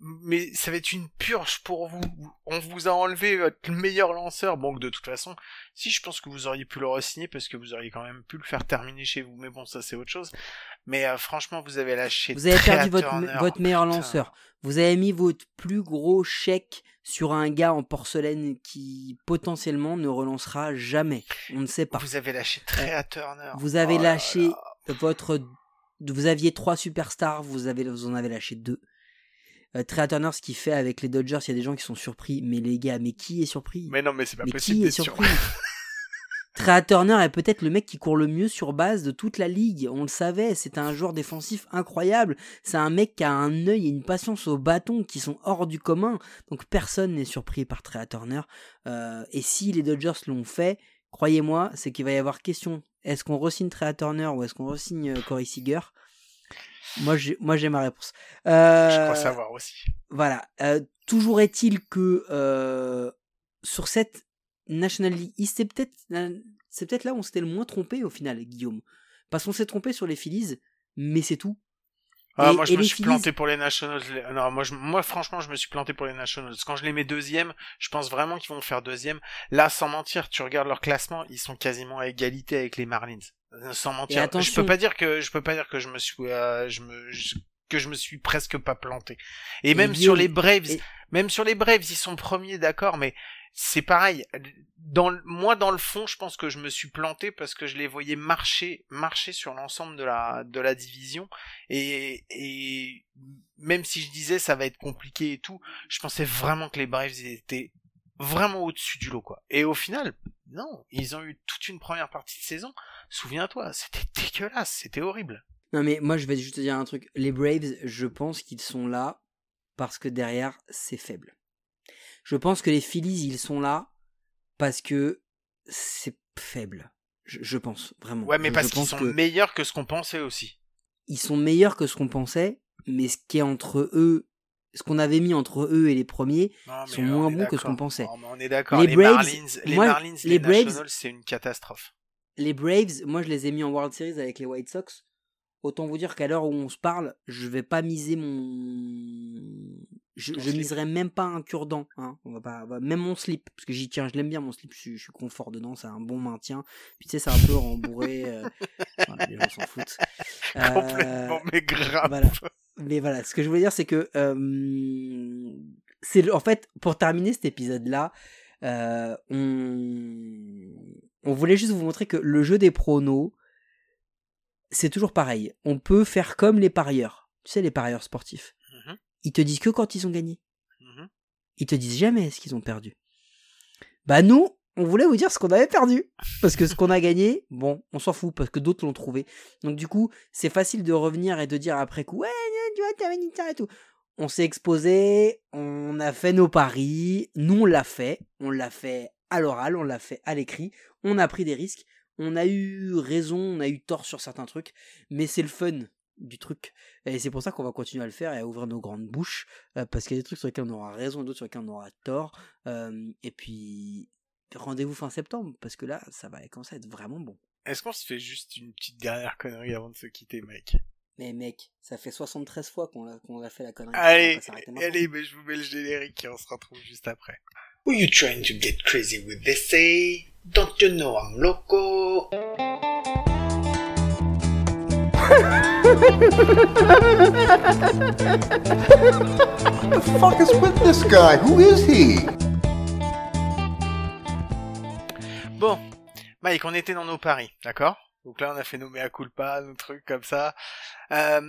mais ça va être une purge pour vous. On vous a enlevé votre meilleur lanceur. Bon, de toute façon, si je pense que vous auriez pu le re-signer parce que vous auriez quand même pu le faire terminer chez vous. Mais bon, ça c'est autre chose. Mais euh, franchement, vous avez lâché. Vous avez perdu votre, meilleur Putain. lanceur. Vous avez mis votre plus gros chèque sur un gars en porcelaine qui potentiellement ne relancera jamais. On ne sait pas. Vous avez lâché Trea Turner. Vous avez Oh là lâché là. votre. Vous aviez trois superstars, vous, avez, vous en avez lâché deux. Euh, Trey Turner, ce qu'il fait avec les Dodgers, il y a des gens qui sont surpris. Mais les gars, mais qui est surpris? Mais non, mais c'est pas Mais possible qui est surpris? Trey Turner est peut-être le mec qui court le mieux sur base de toute la ligue. On le savait, c'est un joueur défensif incroyable. C'est un mec qui a un œil et une patience au bâton qui sont hors du commun. Donc personne n'est surpris par Trey Turner. Euh, et si les Dodgers l'ont fait, croyez-moi, c'est qu'il va y avoir question. Est-ce qu'on re-signe Trey Turner ou est-ce qu'on re-signe euh, Corey Seager? Moi, j'ai, moi, j'ai ma réponse. Euh, Je crois savoir aussi. voilà. Euh, toujours est-il que euh, sur cette National League East, c'est peut-être c'est peut-être là où on s'était le moins trompé au final, Guillaume. Parce qu'on s'est trompé sur les Phillies, mais c'est tout. Ah, Et- moi, je me suis Phillies- planté pour les Nationals. Non, moi, je... moi, franchement, je me suis planté pour les Nationals. Quand je les mets deuxième, je pense vraiment qu'ils vont faire deuxième. Là, sans mentir, tu regardes leur classement, ils sont quasiment à égalité avec les Marlins. Sans mentir, je peux pas dire que je peux pas dire que je me suis, euh, je me, je- que je me suis presque pas planté. Et même Guillaume, sur les Braves, et- même sur les Braves, ils sont premiers, d'accord, mais c'est pareil. Dans moi, dans le fond, je pense que je me suis planté parce que je les voyais marcher, marcher sur l'ensemble de la de la division et et même si je disais ça va être compliqué et tout, je pensais vraiment que les Braves étaient vraiment au-dessus du lot quoi. Et au final, non, ils ont eu toute une première partie de saison. Souviens-toi, c'était dégueulasse, c'était horrible. Non mais moi je vais juste te dire un truc. Les Braves, je pense qu'ils sont là parce que derrière c'est faible. Je pense que les Phillies ils sont là parce que c'est faible. Je, je pense vraiment. Ouais, mais parce qu'ils sont que meilleurs que ce qu'on pensait aussi. ils sont meilleurs que ce qu'on pensait, mais ce qui est entre eux, ce qu'on avait mis entre eux et les premiers, Non, sont on moins bons que ce qu'on pensait. Non, mais on est d'accord. Les Les, Braves, Marlins, les moi, Marlins, les, les Braves- c'est une catastrophe. Les Braves, moi je les ai mis en World Series avec les White Sox. Autant vous dire qu'à l'heure où on se parle, je vais pas miser mon. Je, je miserai même pas un cure-dent. Hein. On va pas, Même mon slip, parce que j'y tiens, je l'aime bien mon slip, je, suis- je suis confort dedans, c'est un bon maintien. Puis tu sais, c'est un peu rembourré. euh, voilà, les gens s'en foutent. Euh, Complètement, mais grave. voilà. Mais voilà, ce que je voulais dire, c'est que euh, c'est en fait pour terminer cet épisode-là, euh, on on voulait juste vous montrer que le jeu des pronos, c'est toujours pareil. On peut faire comme les parieurs. Tu sais, les parieurs sportifs. Mhm, Ils te disent que quand ils ont gagné. mhm. Ils te disent jamais ce qu'ils ont perdu. Bah nous, on voulait vous dire ce qu'on avait perdu. Parce que ce qu'on a gagné, bon, on s'en fout, parce que d'autres l'ont trouvé. Donc du coup, c'est facile de revenir et de dire après coup, ouais, tu vois, t'avais dit ça et tout. On s'est exposé, on a fait nos paris, nous on l'a fait, on l'a fait à l'oral, on l'a fait à l'écrit, on a pris des risques, on a eu raison, on a eu tort sur certains trucs, mais c'est le fun du truc. Et c'est pour ça qu'on va continuer à le faire et à ouvrir nos grandes bouches, euh, parce qu'il y a des trucs sur lesquels on aura raison, d'autres sur lesquels on aura tort. Euh, et puis, rendez-vous fin septembre, parce que là, ça va commencer à être vraiment bon. Est-ce qu'on se fait juste une petite dernière connerie avant de se quitter, mec? Mais mec, ça fait 73 fois qu'on a fait la connerie. Allez, allez, mais je vous mets le générique et on se retrouve juste après. Were you trying to get crazy with this say? Don't you know I'm loco? the fuck is with this guy? Who is he? Bon, Mike, on était dans nos paris, d'accord? Donc là, on a fait nos mea culpa, nos trucs comme ça. Euh,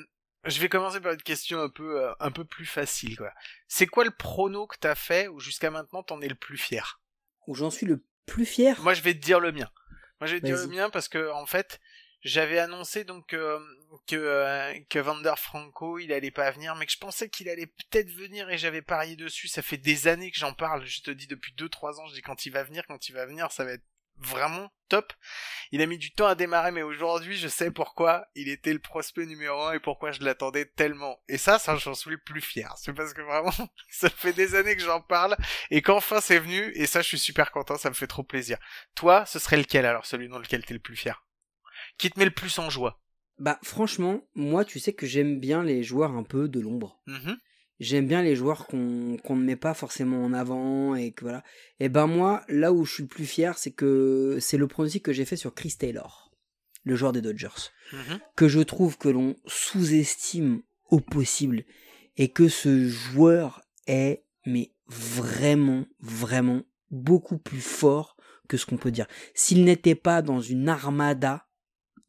je vais commencer par une question un peu, euh, un peu plus facile, quoi. C'est quoi le prono que t'as fait ou jusqu'à maintenant t'en es le plus fier? Où j'en suis le plus fier? Moi, je vais te dire le mien. Moi, je vais te dire le mien parce que en fait, j'avais annoncé donc euh, que euh, que Vander Franco, il allait pas venir, mais que je pensais qu'il allait peut-être venir et j'avais parié dessus. Ça fait des années que j'en parle. Je te dis depuis 2-3 ans, je dis quand il va venir, quand il va venir, ça va être vraiment top. Il a mis du temps à démarrer, mais aujourd'hui, je sais pourquoi il était le prospect numéro un et pourquoi je l'attendais tellement. Et ça, ça, j'en suis le plus fier. C'est parce que vraiment, ça fait des années que j'en parle et qu'enfin c'est venu. Et ça, je suis super content. Ça me fait trop plaisir. Toi, ce serait lequel alors, celui dans lequel t'es le plus fier? Qui te met le plus en joie? Bah franchement, moi tu sais que j'aime bien les joueurs un peu de l'ombre. Mhm. J'aime bien les joueurs qu'on qu'on ne met pas forcément en avant et que voilà. Et ben moi, là où je suis le plus fier, c'est que c'est le pronostic que j'ai fait sur Chris Taylor, le joueur des Dodgers, Mhm. que je trouve que l'on sous-estime au possible et que ce joueur est mais vraiment vraiment beaucoup plus fort que ce qu'on peut dire. S'il n'était pas dans une armada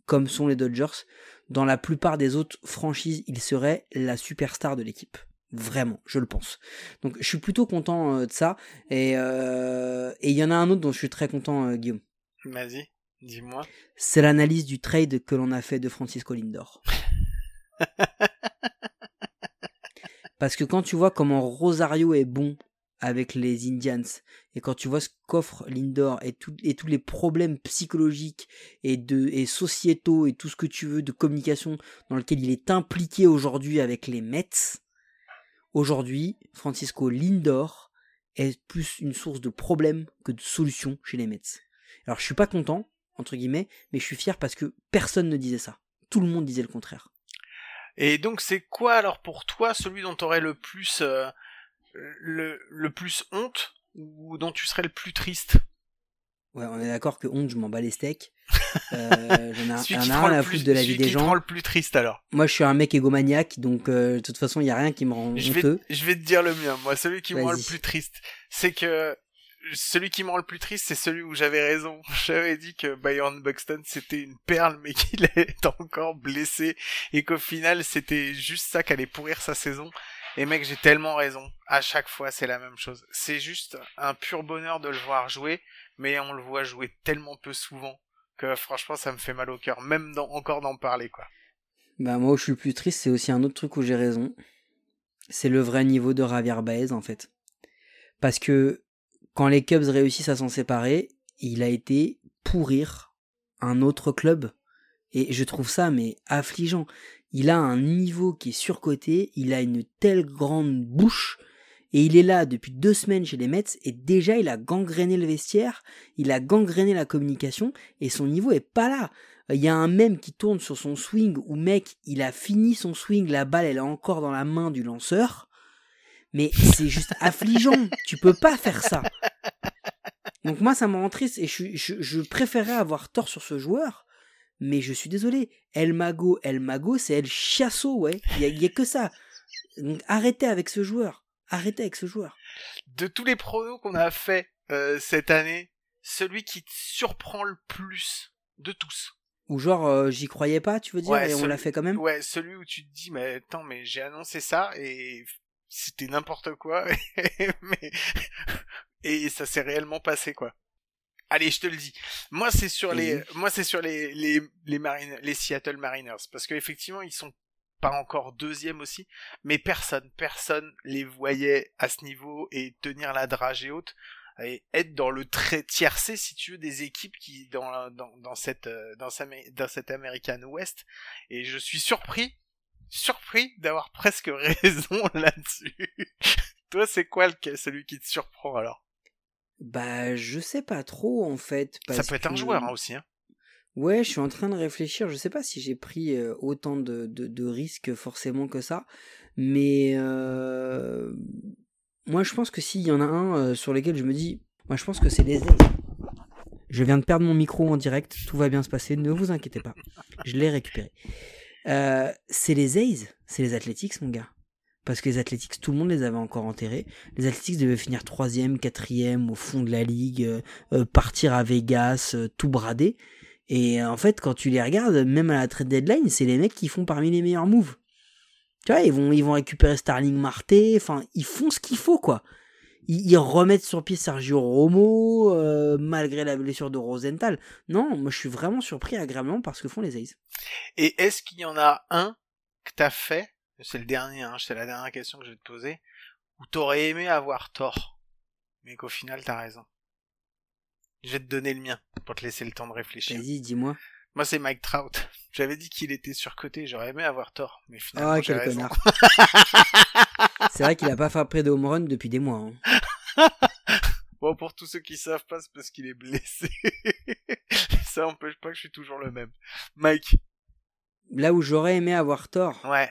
comme sont les Dodgers, dans la plupart des autres franchises, il serait la superstar de l'équipe. Vraiment, je le pense. Donc je suis plutôt content euh, de ça. Et euh, et il y en a un autre dont je suis très content, euh, Guillaume. Vas-y, dis-moi. C'est l'analyse du trade que l'on a fait de Francisco Lindor. Parce que quand tu vois comment Rosario est bon avec les Indians, et quand tu vois ce qu'offre Lindor et, tout- et tous les problèmes psychologiques et, de, et sociétaux et tout ce que tu veux de communication dans lequel il est impliqué aujourd'hui avec les Mets, aujourd'hui, Francisco Lindor est plus une source de problèmes que de solutions chez les Mets. Alors je suis pas content, entre guillemets, mais je suis fier parce que personne ne disait ça. Tout le monde disait le contraire. Et donc c'est quoi alors pour toi celui dont t'aurais le plus euh, le, le plus honte ou dont tu serais le plus triste? Ouais, on est d'accord que honte, je m'en bats les steaks. Euh, j'en ai rien à plus, foutre de la vie des gens. rend le plus triste alors. Moi, je suis un mec égomaniaque, donc euh, de toute façon, il y a rien qui me rend Je vais, honteux. je vais te dire le mien. Moi, celui qui me rend le plus triste, c'est que celui qui me rend le plus triste, c'est celui où j'avais raison. J'avais dit que Byron Buxton c'était une perle, mais qu'il est encore blessé et qu'au final c'était juste ça qui allait pourrir sa saison. Et mec, j'ai tellement raison. À chaque fois, c'est la même chose. C'est juste un pur bonheur de le voir jouer, mais on le voit jouer tellement peu souvent que franchement, ça me fait mal au cœur, même encore d'en parler, quoi. Bah, moi, où je suis plus triste, c'est aussi un autre truc où j'ai raison. C'est le vrai niveau de Javier Baez, en fait. Parce que quand les Cubs réussissent à s'en séparer, il a été pourrir un autre club. Et je trouve ça, mais affligeant. Il a un niveau qui est surcoté, il a une telle grande bouche, et il est là depuis deux semaines chez les Mets, et déjà il a gangréné le vestiaire, il a gangréné la communication, et son niveau est pas là. Il y a un mème qui tourne sur son swing où mec, il a fini son swing, la balle elle est encore dans la main du lanceur. Mais c'est juste affligeant. Tu peux pas faire ça. Donc moi ça me rend triste et je, je, je préférais avoir tort sur ce joueur. Mais je suis désolé. El Mago, El Mago, c'est El Chiasso, ouais. Il y a, a que ça. Donc arrêtez avec ce joueur. Arrêtez avec ce joueur. de tous les pronos qu'on a fait euh, cette année, celui qui te surprend le plus de tous. Ou genre, euh, j'y croyais pas, tu veux dire, Ouais, et on l'a fait quand même Ouais, celui où tu te dis, mais attends, mais j'ai annoncé ça et c'était n'importe quoi, mais et ça s'est réellement passé quoi. Allez, je te le dis. Moi, c'est sur les, moi, c'est sur les les les les Seattle Mariners, parce qu'effectivement, ils sont pas encore deuxième aussi, mais personne, personne les voyait à ce niveau et tenir la dragée haute et être dans le très tiercé, si tu veux, des équipes qui dans dans dans cette euh, dans cette American West. Et je suis surpris, surpris d'avoir presque raison là-dessus. Toi, c'est quoi le celui qui te surprend alors? Bah, je sais pas trop en fait. Ça peut être un joueur hein, aussi. Hein. Ouais, je suis en train de réfléchir. Je sais pas si j'ai pris euh, autant de, de, risques forcément que ça. Mais euh, moi, je pense que s'il y en a un euh, sur lequel je me dis, moi, je pense que c'est les A's. Je viens de perdre mon micro en direct. Tout va bien se passer. Ne vous inquiétez pas. Je l'ai récupéré. C'est les A's. C'est les Athletics, mon gars. Parce que les Athletics, tout le monde les avait encore enterrés. Les Athletics devaient finir troisième, quatrième au fond de la ligue, partir à Vegas, tout brader. Et euh, en fait, quand tu les regardes, même à la trade deadline, c'est les mecs qui font parmi les meilleurs moves. Tu vois, ils vont, ils vont récupérer Starling Marte, enfin, ils font ce qu'il faut, quoi. Ils, ils remettent sur pied Sergio Romo, euh, malgré la blessure de Rosenthal. Non, moi je suis vraiment surpris agréablement par ce que font les A's. Et est-ce qu'il y en a un que t'as fait C'est le dernier, hein, c'est la dernière question que je vais te poser. Où t'aurais aimé avoir tort, mais qu'au final t'as raison? Je vais te donner le mien pour te laisser le temps de réfléchir. Vas-y, dis-moi. Moi, c'est Mike Trout. J'avais dit qu'il était surcoté. J'aurais aimé avoir tort, mais finalement Ah, quel raison. connard. C'est vrai qu'il a pas frappé de home run depuis des mois. hein. Bon, pour tous ceux qui savent pas, c'est parce qu'il est blessé. Ça empêche pas que je suis toujours le même. Mike. Là où j'aurais aimé avoir tort, Ouais.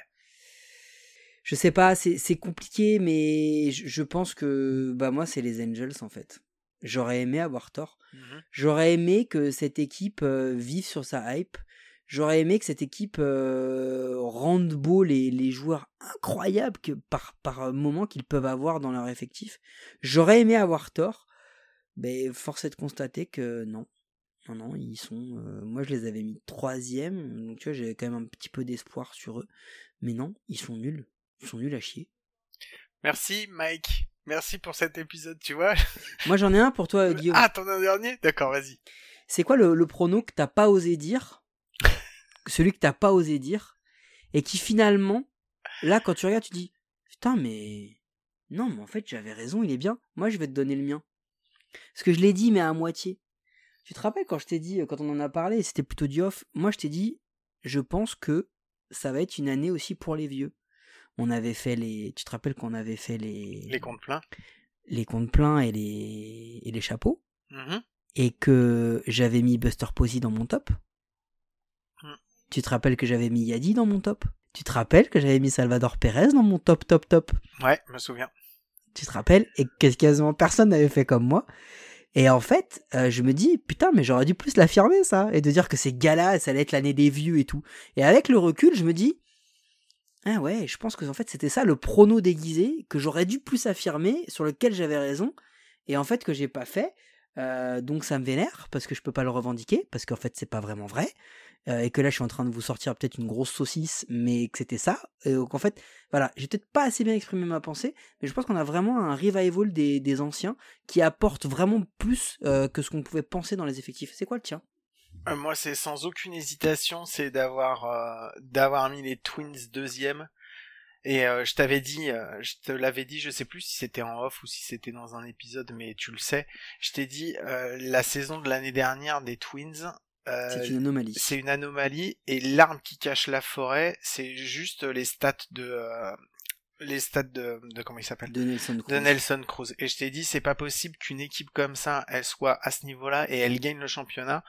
je sais pas, c'est c'est compliqué, mais je, je pense que bah moi c'est les Angels en fait. J'aurais aimé avoir tort. Mhm. J'aurais aimé que cette équipe euh, vive sur sa hype. J'aurais aimé que cette équipe euh, rende beau les, les joueurs incroyables que par, par moment qu'ils peuvent avoir dans leur effectif. J'aurais aimé avoir tort, mais force est de constater que non. Non, non, ils sont. euh, moi, je les avais mis troisième, donc tu vois, j'avais quand même un petit peu d'espoir sur eux. Mais non, ils sont nuls. Ils sont nuls à chier. Merci Mike. Merci pour cet épisode, tu vois. Moi j'en ai un pour toi, Guillaume. Ah, t'en as un dernier? D'accord, vas-y. C'est quoi le, le prono que t'as pas osé dire? Celui que t'as pas osé dire et qui finalement, là quand tu regardes, tu dis putain mais non mais en fait j'avais raison, il est bien. Moi je vais te donner le mien. Parce que je l'ai dit mais à moitié. Tu te rappelles quand je t'ai dit quand on en a parlé, c'était plutôt du off. Moi je t'ai dit je pense que ça va être une année aussi pour les vieux. On avait fait les, tu te rappelles qu'on avait fait les Les comptes pleins. les comptes pleins et les et les chapeaux Mhm. et que j'avais mis Buster Posey dans mon top. Hmm. Tu te rappelles que j'avais mis Yadi dans mon top? Tu te rappelles que j'avais mis Salvador Perez dans mon top top top? Ouais, je me souviens. Tu te rappelles? Et que quasiment personne n'avait fait comme moi. Et en fait, euh, je me dis, putain, mais j'aurais dû plus l'affirmer, ça, et de dire que ces gars-là, ça allait être l'année des vieux et tout. Et avec le recul, je me dis, ah ouais, je pense que en fait, c'était ça le prono déguisé que j'aurais dû plus affirmer, sur lequel j'avais raison, et en fait, que j'ai pas fait. Euh, donc ça me vénère, parce que je peux pas le revendiquer, parce qu'en fait, c'est pas vraiment vrai. Euh, et que là, je suis en train de vous sortir peut-être une grosse saucisse, mais que c'était ça. Et donc en fait, voilà, j'ai peut-être pas assez bien exprimé ma pensée, mais je pense qu'on a vraiment un revival des, anciens qui apporte vraiment plus euh, que ce qu'on pouvait penser dans les effectifs. C'est quoi le tien? Moi, c'est sans aucune hésitation, c'est d'avoir euh, d'avoir mis les Twins deuxième. Et euh, je t'avais dit, euh, je te l'avais dit, je sais plus si c'était en off ou si c'était dans un épisode, mais tu le sais. Je t'ai dit, euh, la saison de l'année dernière des Twins, euh, C'est une anomalie. c'est une anomalie et l'arme qui cache la forêt, c'est juste les stats de euh, les stats de, de comment il s'appelle? De Nelson Cruz. de Nelson Cruz. Et je t'ai dit, c'est pas possible qu'une équipe comme ça, elle soit à ce niveau-là et elle gagne le championnat.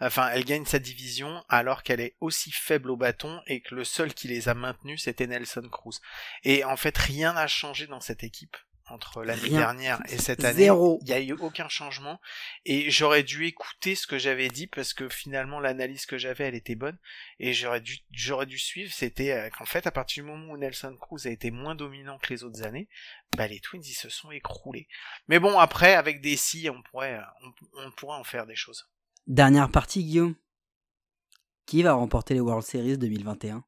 Enfin, elle gagne sa division alors qu'elle est aussi faible au bâton et que le seul qui les a maintenus, c'était Nelson Cruz. Et en fait, rien n'a changé dans cette équipe entre l'année dernière et cette année. Zéro. Il y a eu aucun changement. Et j'aurais dû écouter ce que j'avais dit parce que finalement, l'analyse que j'avais, elle était bonne. Et j'aurais dû, j'aurais dû suivre, c'était euh, qu'en fait, à partir du moment où Nelson Cruz a été moins dominant que les autres années, bah les Twins ils se sont écroulés. Mais bon après avec des si on pourrait euh, on, on pourrait en faire des choses. Dernière partie, Guillaume. Qui va remporter les World Series 2021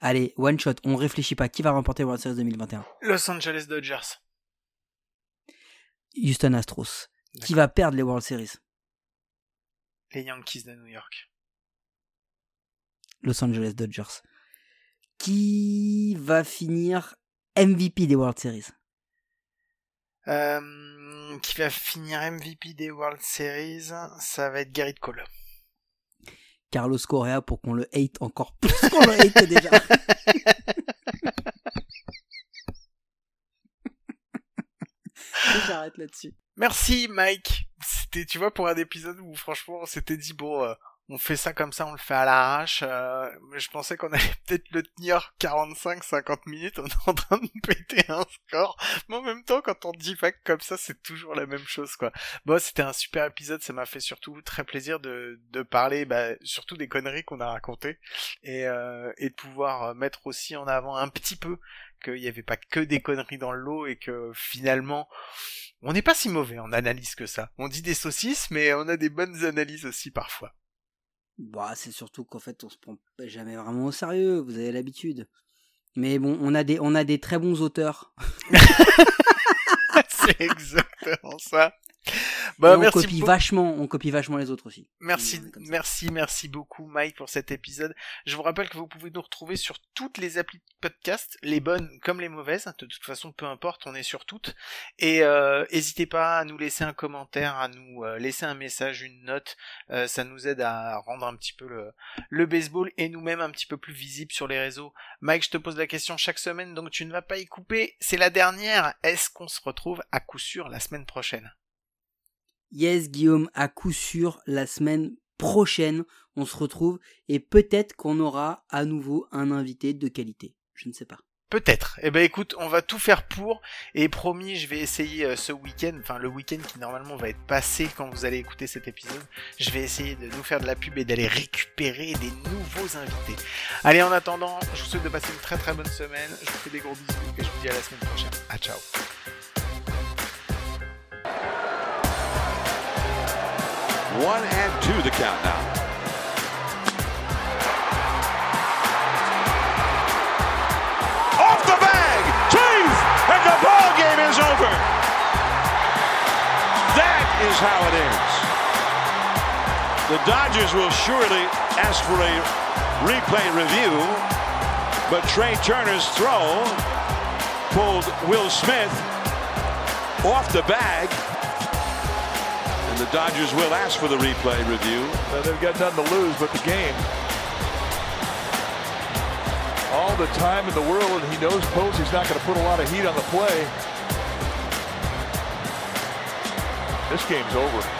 Allez, one shot, on réfléchit pas. Qui va remporter les World Series 2021 Los Angeles Dodgers. Houston Astros. Qui va perdre les World Series? Les Yankees de New York. Los Angeles Dodgers. Qui va finir MVP des World Series? Euh, qui va finir MVP des World Series, ça va être Garrett Cole. Carlos Correa pour qu'on le hate encore plus qu'on le hate déjà. J'arrête là-dessus. Merci Mike. C'était tu vois pour un épisode où franchement on s'était dit bon euh, on fait ça comme ça, on le fait à l'arrache. euh, je pensais qu'on allait peut-être le tenir 45-50 minutes. On est en train de péter un score. Mais en même temps, quand on divague comme ça, c'est toujours la même chose, quoi. Bon, c'était un super épisode. Ça m'a fait surtout très plaisir de, de parler, bah, surtout des conneries qu'on a racontées et, euh, et de pouvoir euh, mettre aussi en avant un petit peu qu'il n'y avait pas que des conneries dans le lot et que finalement, on n'est pas si mauvais en analyse que ça. On dit des saucisses, mais on a des bonnes analyses aussi parfois. Bah, c'est surtout qu'en fait, on se prend jamais vraiment au sérieux, vous avez l'habitude. Mais bon, on a des, on a des très bons auteurs. c'est exactement ça. Bah, on merci copie vachement, on copie vachement les autres aussi. Merci, merci, merci beaucoup Mike pour cet épisode. Je vous rappelle que vous pouvez nous retrouver sur toutes les applis de podcast, les bonnes comme les mauvaises. De toute façon, peu importe, on est sur toutes. Et euh, n'hésitez pas à nous laisser un commentaire, à nous euh, laisser un message, une note. Euh, ça nous aide à rendre un petit peu le, le baseball et nous-mêmes un petit peu plus visibles sur les réseaux. Mike, je te pose la question chaque semaine, donc tu ne vas pas y couper. C'est la dernière. Est-ce qu'on se retrouve à coup sûr la semaine prochaine? Yes, Guillaume, à coup sûr, la semaine prochaine, on se retrouve et peut-être qu'on aura à nouveau un invité de qualité. Je ne sais pas. Peut-être. Eh ben écoute, on va tout faire pour. Et promis, je vais essayer euh, ce week-end, enfin le week-end qui normalement va être passé quand vous allez écouter cet épisode, je vais essayer de nous faire de la pub et d'aller récupérer des nouveaux invités. Allez, en attendant, je vous souhaite de passer une très très bonne semaine. Je vous fais des gros bisous et je vous dis à la semaine prochaine. À ciao. One and two the count now. Off the bag, Chief, and the ball game is over. That is how it ends. The Dodgers will surely ask for a replay review, but Trey Turner's throw pulled Will Smith off the bag Dodgers will ask for the replay review. Well, they've got nothing to lose but the game. All the time in the world, and he knows Posey's not going to put a lot of heat on the play. This game's over.